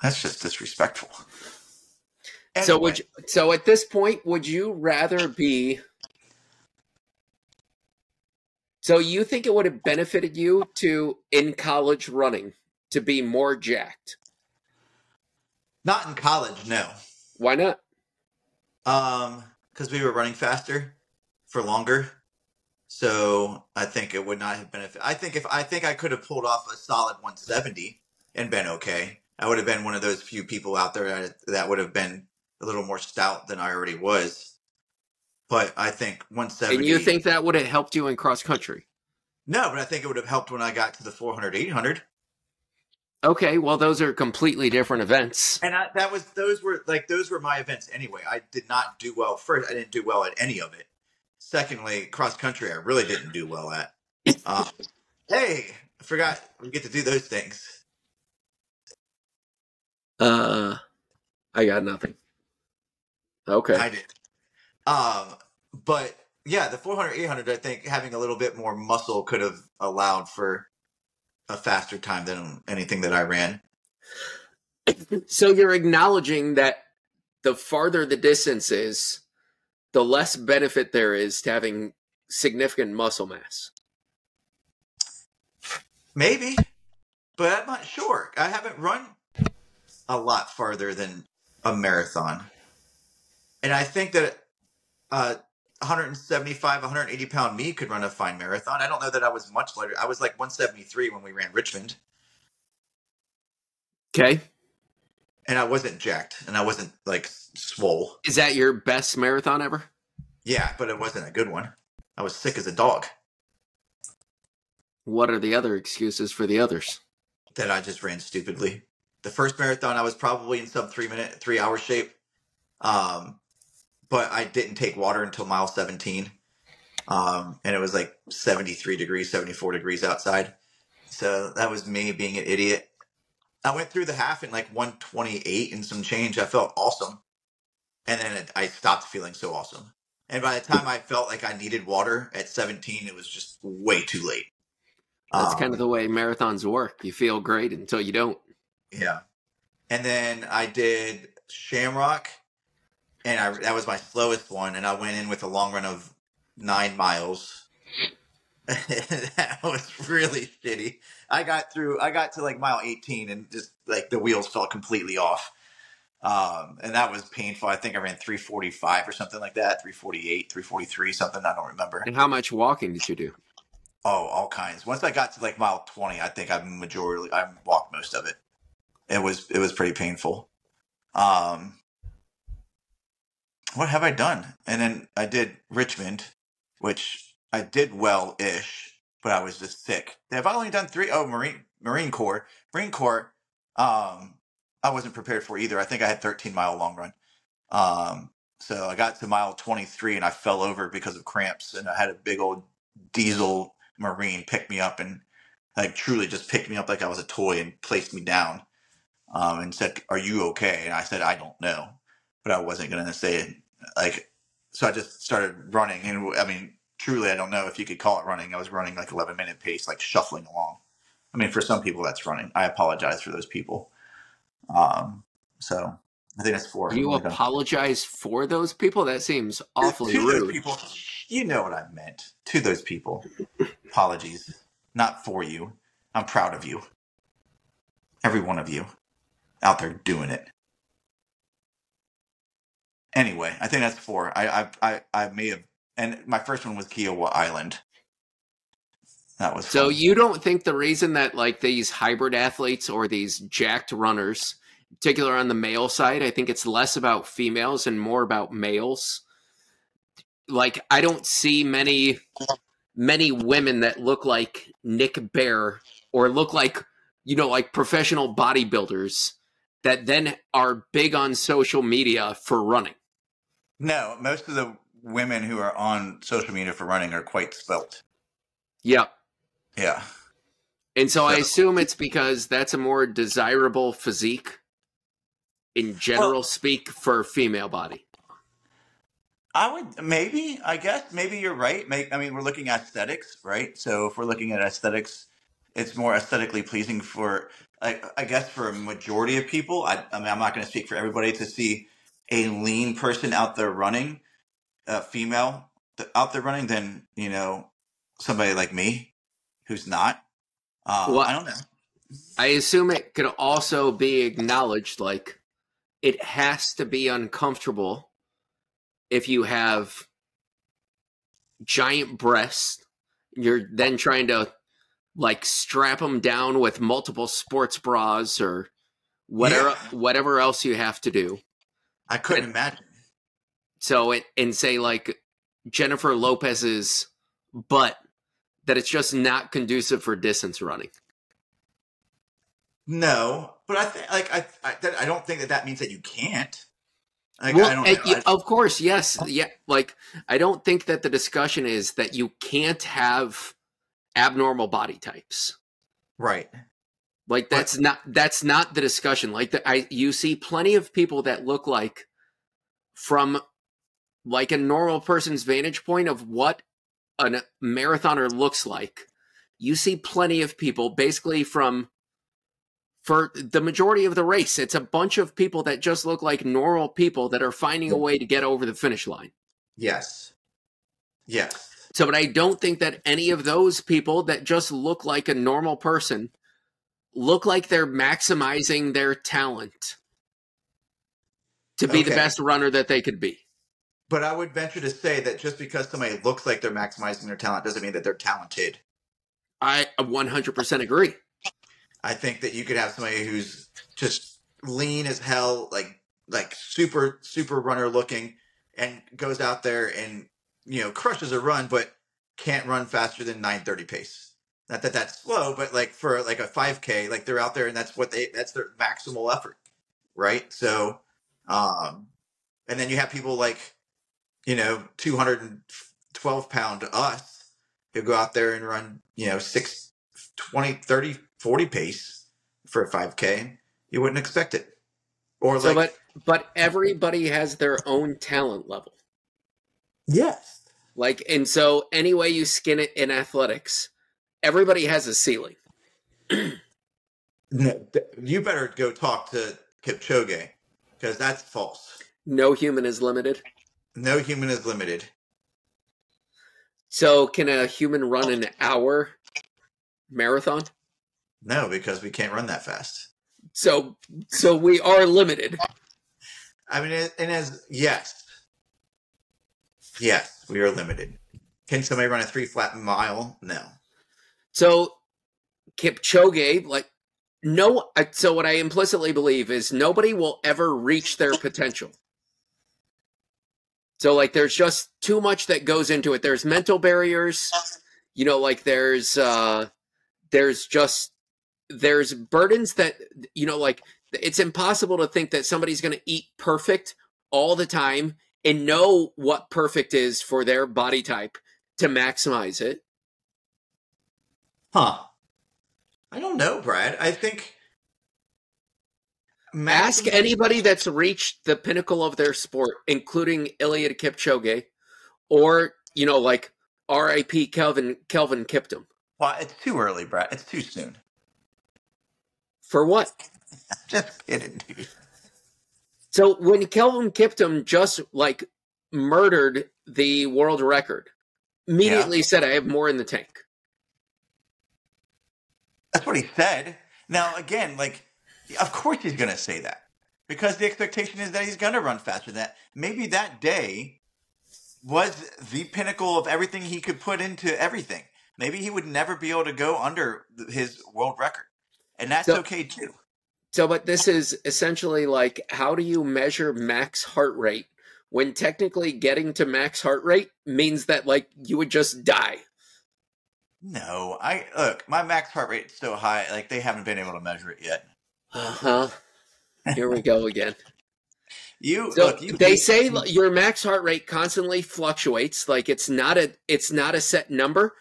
That's just disrespectful. So would you, so at this point would you rather be So you think it would have benefited you to in college running to be more jacked? not in college, no. Why not? Um, because we were running faster for longer. So I think it would not have benefited. I think if I think I could have pulled off a solid 170 and been okay. I would have been one of those few people out there that would have been a little more stout than I already was. But I think 170. And you think that would have helped you in cross country? No, but I think it would have helped when I got to the 400, 800. Okay, well those are completely different events. And I, that was those were like those were my events anyway. I did not do well first. I didn't do well at any of it. Secondly, cross country, I really didn't do well at. Um, hey, I forgot we get to do those things. Uh I got nothing. Okay. I did. Um, but yeah, the 400, 800, I think having a little bit more muscle could have allowed for a faster time than anything that I ran. So you're acknowledging that the farther the distance is, the less benefit there is to having significant muscle mass. Maybe, but I'm not sure. I haven't run a lot farther than a marathon. And I think that uh, 175, 180 pound me could run a fine marathon. I don't know that I was much lighter. I was like 173 when we ran Richmond, Okay. and I wasn't jacked, and I wasn't like swole. Is that your best marathon ever? Yeah, but it wasn't a good one. I was sick as a dog What are the other excuses for the others? that I just ran stupidly. The first marathon, I was probably in sub three minute, three hour shape. Um, but I didn't take water until mile 17. Um, and it was like 73 degrees, 74 degrees outside. So that was me being an idiot. I went through the half in like 128 and some change. I felt awesome. And then it, I stopped feeling so awesome. And by the time I felt like I needed water at 17, it was just way too late. That's Um, kind of the way marathons work. You feel great until you don't. Yeah. And then I did Shamrock, and I that was my slowest one, and I went in with a long run of nine miles. that was really shitty. I got through. I got to like mile eighteen, and just like the wheels fell completely off. Um, and that was painful. I think I ran three forty five or something like that, three forty eight, three forty three, something. I don't remember. And how much walking did you do? Oh, all kinds. Once I got to like mile twenty, I think I majorly I walked most of it. It was it was pretty painful. Um, what have I done? And then I did Richmond, which I did well ish, but I was just sick. Have I only done three? Oh, Marine Marine Corps, Marine Corps. Um, I wasn't prepared for either. I think I had thirteen mile long run. Um, so I got to mile twenty three and I fell over because of cramps, and I had a big old diesel Marine pick me up and like truly just picked me up like I was a toy and placed me down um, and said, "Are you okay?" And I said, "I don't know," but I wasn't going to say it. Like, so I just started running, and I mean, truly, I don't know if you could call it running. I was running like 11 minute pace, like shuffling along. I mean, for some people, that's running. I apologize for those people. Um, so I think that's four. You gonna- apologize for those people? That seems awfully to those rude. people. You know what I meant. To those people, apologies. Not for you. I'm proud of you. Every one of you out there doing it. Anyway, I think that's four. I I I, I may have, and my first one was Kiawah Island. That was So fun. you don't think the reason that like these hybrid athletes or these jacked runners, particular on the male side, I think it's less about females and more about males. Like I don't see many many women that look like Nick Bare or look like you know like professional bodybuilders that then are big on social media for running. No, most of the women who are on social media for running are quite svelte. Yep. Yeah. And so I assume it's because that's a more desirable physique in general Well- speak for female body. I would maybe, I guess, maybe you're right. Make, I mean, we're looking at aesthetics, right? So if we're looking at aesthetics, it's more aesthetically pleasing for, I, I guess, for a majority of people. I, I mean, I'm not going to speak for everybody to see a lean person out there running, a female out there running, than you know somebody like me who's not. Uh, Well, I don't know. I assume it could also be acknowledged like it has to be uncomfortable if you have giant breasts. You're then trying to like strap them down with multiple sports bras or whatever Yeah. whatever else you have to do. I couldn't imagine. So it and say like Jennifer Lopez's butt that it's just not conducive for distance running. No, but I think like I I, that, I don't think that that means that you can't. Like, well, I don't know. y- I- of course, yes, yeah. Like, I don't think that the discussion is that you can't have abnormal body types. right. Like, that's not that's not the discussion. Like, the, I you see plenty of people that look like from like a normal person's vantage point of what a marathoner looks like. You see plenty of people, basically from for the majority of the race, it's a bunch of people that just look like normal people that are finding a way to get over the finish line. Yes. Yes. So, but I don't think that any of those people that just look like a normal person look like they're maximizing their talent to be the best runner that they could be. But I would venture to say that just because somebody looks like they're maximizing their talent doesn't mean that they're talented. I 100% agree. I think that you could have somebody who's just lean as hell, like like super super runner looking, and goes out there and you know crushes a run, but can't run faster than nine thirty pace. Not that that's slow, but like for like a five k, like they're out there and that's what they that's their maximal effort, right? So, um, and then you have people like you know two hundred and twelve pound us who go out there and run you know six 20, 30, 40 pace for a 5K, you wouldn't expect it. Or So, like, but but everybody has their own talent level. yes. Like, and so any way you skin it in athletics, everybody has a ceiling. You better go talk to Kipchoge because that's false. No human is limited. No human is limited. So, can a human run an hour marathon? No, because we can't run that fast. So, so we are limited. I mean, and as yes, yes, we are limited. Can somebody run a three flat mile? No. So, Kipchoge, like, no. So, what I implicitly believe is nobody will ever reach their potential. So, like, there's just too much that goes into it. There's mental barriers. You know, like there's uh there's just there's burdens that you know, like it's impossible to think that somebody's going to eat perfect all the time and know what perfect is for their body type to maximize it. Huh. I don't know, Brad. I think. Ask anybody that's reached the pinnacle of their sport, including Eliud Kipchoge, or you know, like R.I.P. Kelvin Kelvin Kiptum. Well, it's too early, Brad. It's too soon. For what? Just kidding, dude. So when Kelvin Kiptum just like murdered the world record, immediately said, "I have more in the tank." That's what he said. Now, again, like, of course he's going to say that because the expectation is that he's going to run faster than that. Maybe that day was the pinnacle of everything he could put into everything. Maybe he would never be able to go under his world record. And that's So- okay too. So, but this is essentially like, how do you measure max heart rate when technically getting to max heart rate means that like you would just die? No, I look, my max heart rate is so high, like they haven't been able to measure it yet. Uh huh. Here we go again. You So look, you they say your max heart rate constantly fluctuates, like it's not a it's not a set number,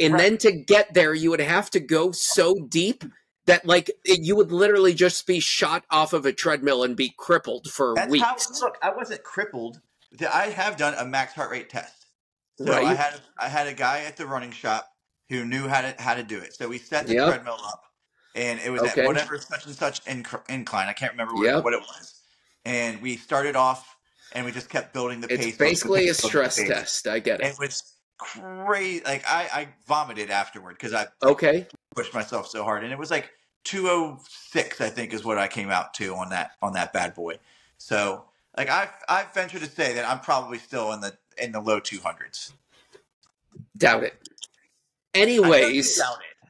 and Right. then to get there, you would have to go so deep that like it- you would literally just be shot off of a treadmill and be crippled for That's weeks. how look, I wasn't crippled. I have done a max heart rate test. So Right. I had I had a guy at the running shop who knew how to how to do it. So we set the Yep. treadmill up, and it was Okay. at whatever such and such inc- incline. I can't remember what, Yep. what it was. And we started off and we just kept building the pace. It's pace. basically a building the stress pace. test. I get It it. was crazy. Like I, I vomited afterward because I Okay. pushed myself so hard, and it was like 206, I think, is what I came out to on that on that bad boy. So, like I, I venture to say that I'm probably still in the in the low 200s. Doubt it. I know you Anyways,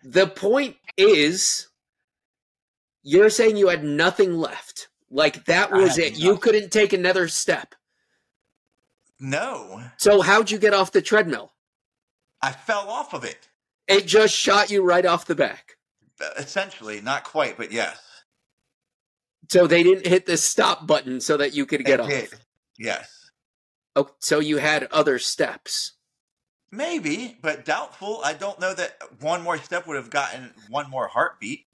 the point is you're saying you had nothing left. Like that was had it. You couldn't take another step. No, So how'd you get off the treadmill? I fell off of it. It just shot you right off the back. Uh, essentially, not quite, but yes, So they didn't hit the stop button so that you could get They off. did. Yes, Oh, so you had other steps. Maybe, but doubtful. I don't know that one more step would have gotten one more heartbeat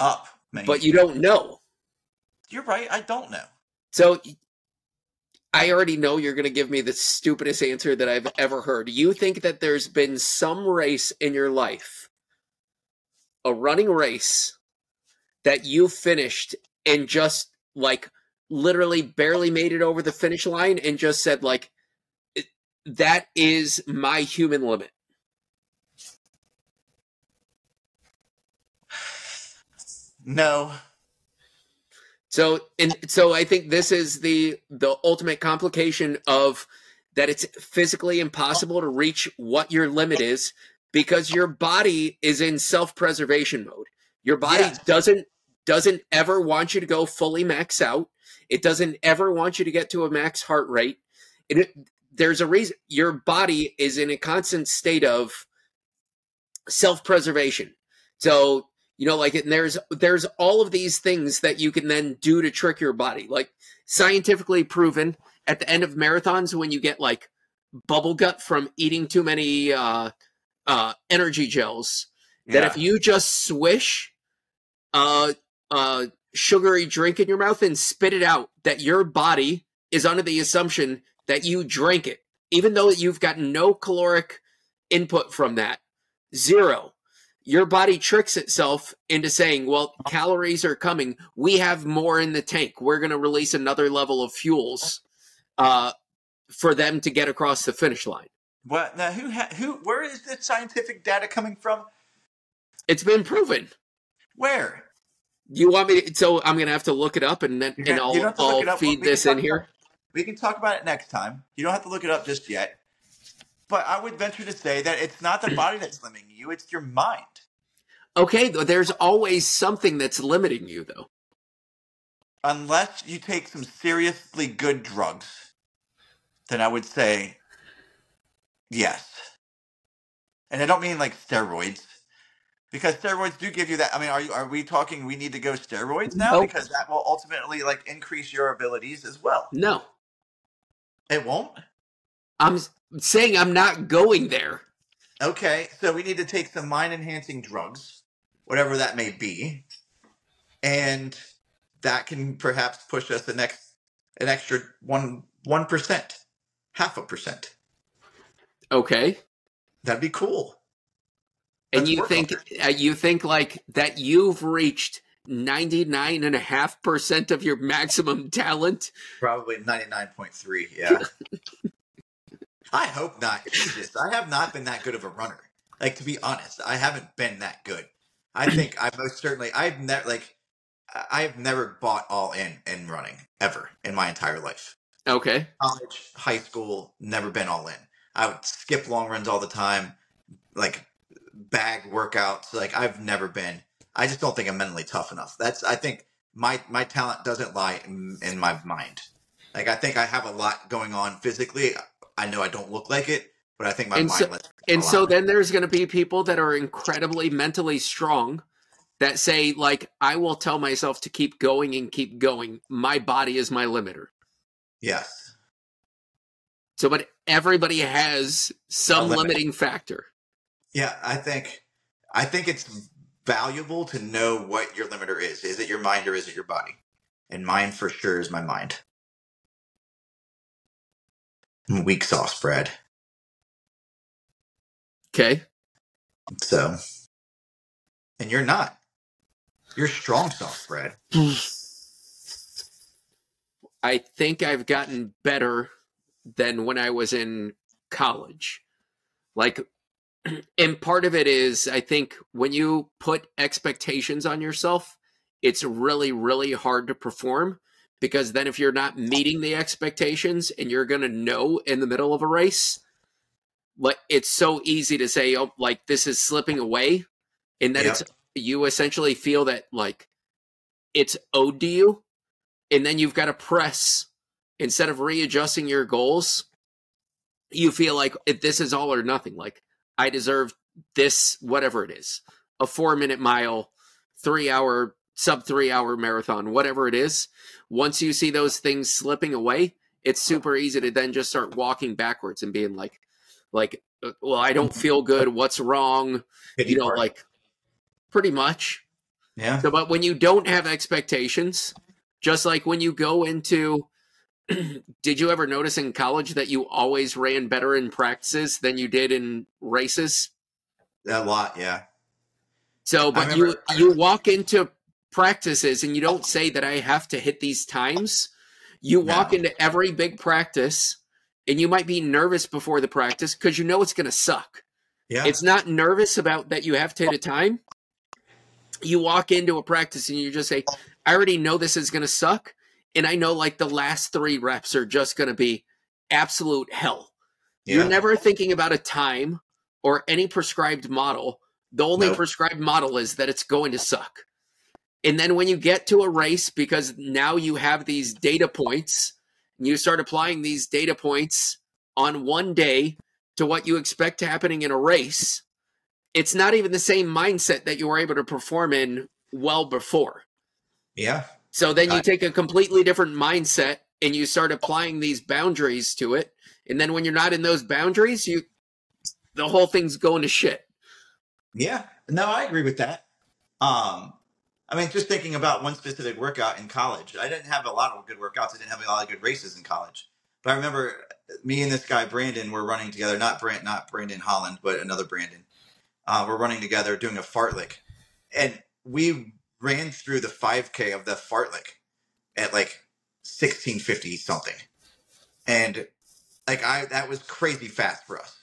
up. Maybe. But you don't know. you're right. I don't know. So I already know you're going to give me the stupidest answer that I've ever heard. You think that there's been some race in your life, a running race, that you finished and just like literally barely made it over the finish line and just said, like, "It- that is my human limit. No, So and so I think this is the the ultimate complication of that it's physically impossible to reach what your limit is because your body is in self-preservation mode. Your body Yes. doesn't doesn't ever want you to go fully max out. It doesn't ever want you to get to a max heart rate. It- there's a reason your body is in a constant state of self-preservation. So you know like and there's there's all of these things that you can then do to trick your body like scientifically proven at the end of marathons when you get like bubble gut from eating too many uh uh energy gels that Yeah. if you just swish uh uh sugary drink in your mouth and spit it out that your body is under the assumption that you drank it even though you've got no caloric input from that zero your body tricks itself into saying, well, calories are coming. We have more in the tank. We're going to release another level of fuels uh, for them to get across the finish line. What now? Who? Ha- who? Where is the scientific data coming from? It's been proven. Where? You want me to, so I'm going to have to look it up and then and I'll, you don't have to look I'll feed this in here. We can talk about it next time. You don't have to look it up just yet. But I would venture to say that it's not the body that's limiting you; it's your mind. Okay, there's always something that's limiting you, though. Unless you take some seriously good drugs, then I would say yes. And I don't mean like steroids, because steroids do give you that. I mean, are you are we talking? We need to go steroids now Nope. because that will ultimately like increase your abilities as well. No, It won't. I'm saying I'm not going there. Okay, so we need to take some mind enhancing drugs, whatever that may be, and that can perhaps push us the next an extra one one percent, half a percent. Okay. That'd be cool. and Let's you think uh, you think like that you've reached 99.5% of your maximum talent Probably ninety nine point three. Yeah. I hope not. I have not been that good of a runner. Like to be honest, I haven't been that good. I think I most certainly I've never like I- I've never bought all in in running ever in my entire life. okay college, high school, never been all in. I would skip long runs all the time, like bag workouts. Like I've never been. I just don't think I'm mentally tough enough. That's I think my my talent doesn't lie in, in my mind. Like I think I have a lot going on physically. I know I don't look like it, but I think my And mind so- and so lot. then there's going to be people that are incredibly mentally strong that say like i will tell myself to keep going and keep going my body is my limiter yes, so but everybody has some limit. limiting factor yeah. I think I think it's valuable to know what your limiter is. Is it your mind or is it your body? And mine for sure is my mind. I'm weak sauce bread. okay So, and you're not. You're strong sauce bread. I think I've gotten better than when I was in college. Like, and part of it is, I think when you put expectations on yourself, it's really, really hard to perform because then if you're not meeting the expectations and you're going to know in the middle of a race, like it's so easy to say, oh, like this is slipping away, and that Yep. it's you essentially feel that like it's owed to you, and then you've got to press instead of readjusting your goals. You feel like if this is all or nothing. Like I deserve this, whatever it is, a four minute mile, three hour, sub three hour marathon, whatever it is. Once you see those things slipping away, it's super easy to then just start walking backwards and being like, like, uh, well, I don't feel good. What's wrong? You know, like pretty much. yeah, So, but when you don't have expectations, just like when you go into, did you ever notice in college that you always ran better in practices than you did in races? a lot. Yeah, So, but you remember- you walk into practices and you don't say that I have to hit these times. You walk No. into every big practice and you might be nervous before the practice because you know it's going to suck. yeah, It's not nervous about that you have to hit a time. You walk into a practice and you just say, I already know this is going to suck. And I know like the last three reps are just going to be absolute hell. yeah. You're never thinking about a time or any prescribed model. The only Nope. prescribed model is that it's going to suck. And then when you get to a race, because now you have these data points, and you start applying these data points on one day to what you expect happening in a race, it's not even the same mindset that you were able to perform in well before. yeah. So then you take a completely different mindset and you start applying these boundaries to it. And then when you're not in those boundaries, you the whole thing's going to shit. Yeah, no, I agree with that. Um, I mean, just thinking about one specific workout in college, I didn't have a lot of good workouts. I didn't have a lot of good races in college. But I remember me and this guy Brandon were running together. Not Brand, not Brandon Holland, but another Brandon. Uh, we're running together doing a fartlek, and we ran through the 5K of the fartlek at like 1650 something, and like I that was crazy fast for us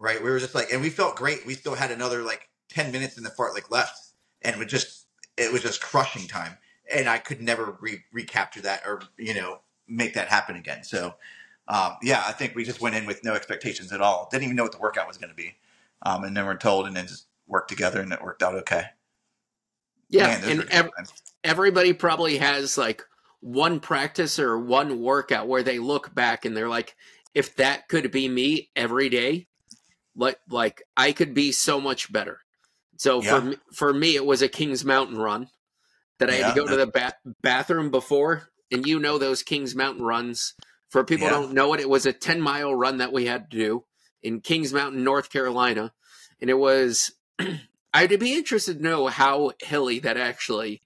right? We were just like, and we felt great. We still had another like ten minutes in the fartlek left, and it was just it was just crushing time. And I could never re- recapture that or you know make that happen again. So um, yeah, I think we just went in with no expectations at all. Didn't even know what the workout was going to be, um, and then we're told, and then just worked together, and it worked out okay. Yeah, Man, and ev- everybody probably has like one practice or one workout where they look back and they're like, if that could be me every day, like like I could be so much better. So Yeah. for me, for me, it was a Kings Mountain run that I had to go to the ba- bathroom before, and you know those Kings Mountain runs. For people who Yeah. don't know it, it was a ten mile run that we had to do in Kings Mountain, North Carolina, and it was. I'd be interested to know how hilly that actually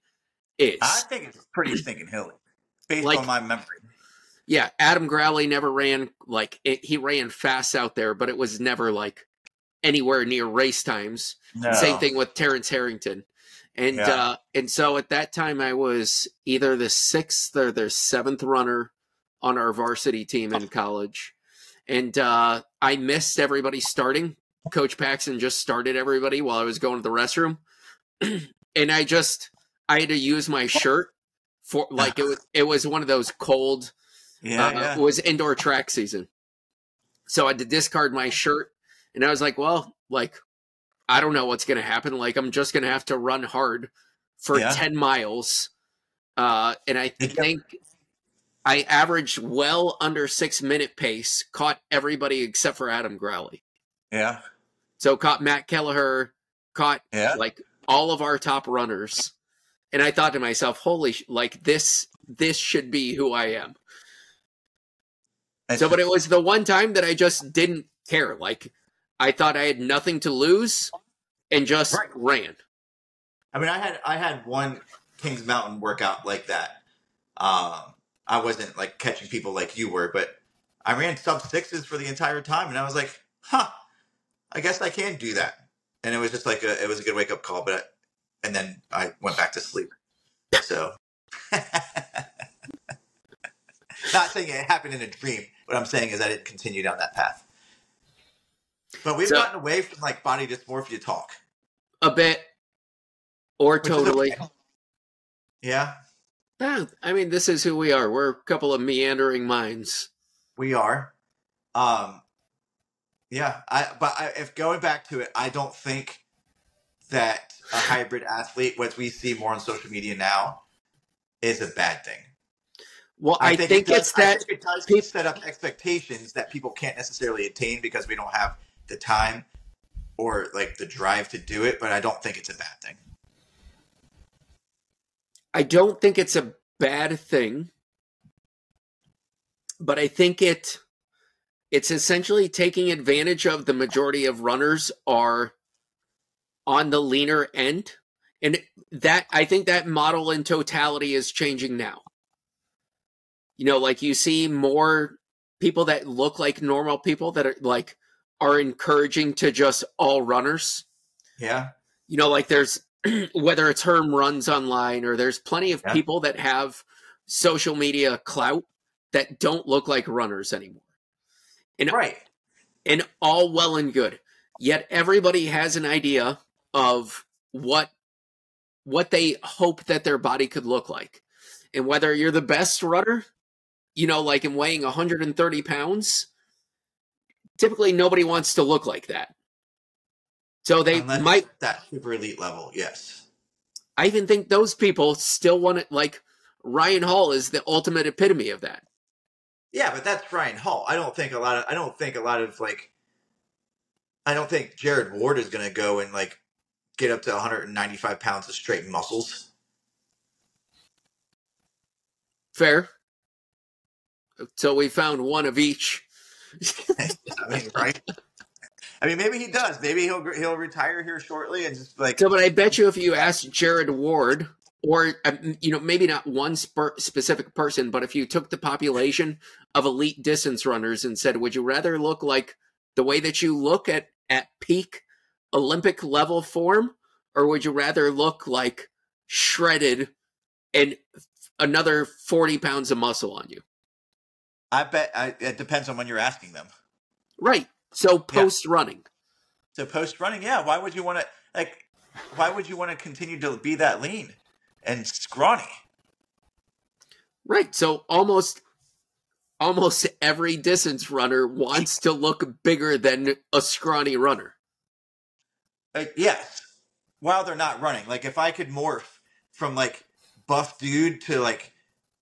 is. I think it's pretty stinking hilly, based Like- on my memory. yeah, Adam Growley never ran like it, he ran fast out there, but it was never like anywhere near race times. No. Same thing with Terrence Harrington. And Yeah. uh and so at that time I was either the sixth or the seventh runner on our varsity team in college. And uh I missed everybody starting. Coach Paxson just started everybody while I was going to the restroom. and I just I had to use my shirt for like it was it was one of those cold Yeah, uh, yeah. it was indoor track season. So I had to discard my shirt. And I was like, well, like, I don't know what's going to happen. Like, I'm just going to have to run hard for Yeah. 10 miles. Uh, and I think I averaged well under six minute pace, caught everybody except for Adam Growley. yeah, So caught Matt Kelleher, caught yeah. like all of our top runners. And I thought to myself, holy, sh- like this, this should be who I am. So, but it was the one time that I just didn't care. Like, I thought I had nothing to lose and just Right. ran. I mean, I had I had one Kings Mountain workout like that. Um, I wasn't like catching people like you were, but I ran sub sixes for the entire time, and I was like, "Huh, I guess I can do that." And it was just like a it was a good wake up call, but and then I went back to sleep. So Not saying it happened in a dream. What I'm saying is that it continued down that path. But we've So- gotten away from like body dysmorphia talk. A bit, or which totally. okay. Yeah, Yeah, I mean, this is who we are. We're a couple of meandering minds. we are. Um, yeah, I. But I, if going back to it, I don't think that a hybrid athlete, what we see more on social media now, is a bad thing. Well, I, think, it does- it's that I think it does peop- set up expectations that people can't necessarily attain because we don't have the time or like the drive to do it. But I don't think it's a bad thing. I don't think it's a bad thing, but I think it it's essentially taking advantage of the majority of runners are on the leaner end and that I think that model in totality is changing now. You know, like you see more people that look like normal people that are like are encouraging to just all runners Yeah, you know like there's whether it's herm runs online or there's plenty of Yeah. people that have social media clout that don't look like runners anymore and right. and all well and good yet everybody has an idea of what what they hope that their body could look like and whether you're the best runner you know like in weighing 130 pounds typically nobody wants to look like that so they Unless might that super elite level. Yes. I even think those people still want it. Like Ryan Hall is the ultimate epitome of that. Yeah, but that's Ryan Hall. I don't think a lot of. I don't think a lot of like. I don't think Jared Ward is going to go and like get up to 195 pounds of straight muscles. Fair. So we found one of each. I mean, right? I mean, maybe he does. Maybe he'll he'll retire here shortly and just like So, but I bet you if you asked Jared Ward, or um, you know, maybe not one sp- specific person, but if you took the population of elite distance runners and said, "Would you rather look like the way that you look at at peak Olympic level form, or would you rather look like shredded and another forty pounds of muscle on you?" I bet I, it depends on when you're asking them. Right. So post running. So post running, yeah. Why would you want to like? Why would you want to continue to be that lean and scrawny? Right. So almost almost every distance runner wants to look bigger than a scrawny runner. Like, yes, while they're not running. Like if I could morph from like buff dude to like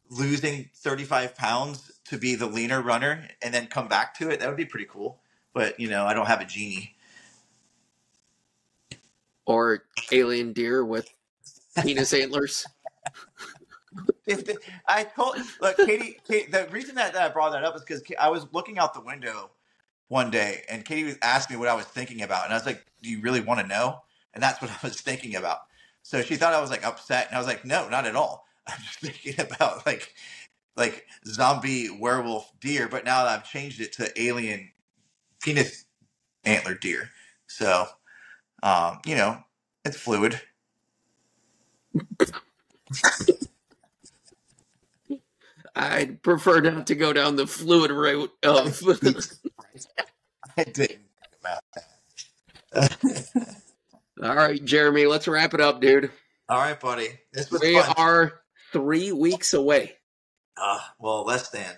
losing 35 pounds to be the leaner runner and then come back to it, that would be pretty cool. But you know, I don't have a genie. Or alien deer with penis antlers. If the, I told look, Katie, Katie, the reason that, that I brought that up is because I was looking out the window one day, and Katie was asked me what I was thinking about, and I was like, "Do you really want to know?" And that's what I was thinking about. So she thought I was like upset, and I was like, "No, not at all. I'm just thinking about like like zombie werewolf deer, but now I've changed it to alien penis antler deer. So, um, you know, it's fluid. I'd prefer not to go down the fluid route of I didn't think about that. All right, Jeremy, let's wrap it up, dude. All right, buddy. This was We fun. are three weeks away. Uh, well, less than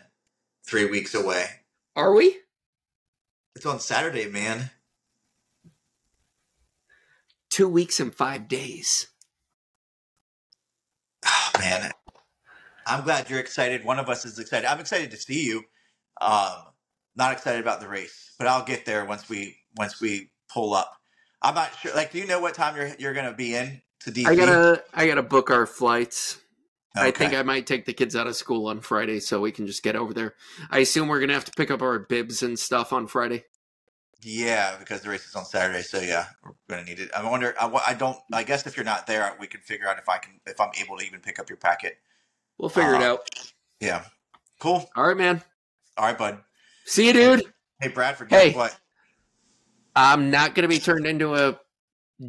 three weeks away. Are we? It's on Saturday, man. Two weeks and five days. Man, I'm glad you're excited. One of us is excited. I'm excited to see you. Um, not excited about the race, but I'll get there once we once we pull up. I'm not sure. Like, do you know what time you're you're gonna be in to DC? I gotta I gotta book our flights. I think I might take the kids out of school on Friday so we can just get over there. I assume we're gonna have to pick up our bibs and stuff on Friday. Yeah, because the race is on Saturday, so yeah, we're gonna need it. I wonder. I, I don't. I guess if you're not there, we can figure out if I can if I'm able to even pick up your packet. We'll figure it Uh, out. Yeah. Cool. All right, man. All right, bud. See you, dude. Hey, Bradford. Hey. what? I'm not gonna be turned into a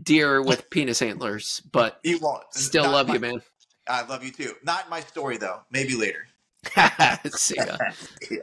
deer with penis antlers, but You won't. still Not love my- you, man. I love you too. Not in my story though. Maybe later. See ya. Yeah.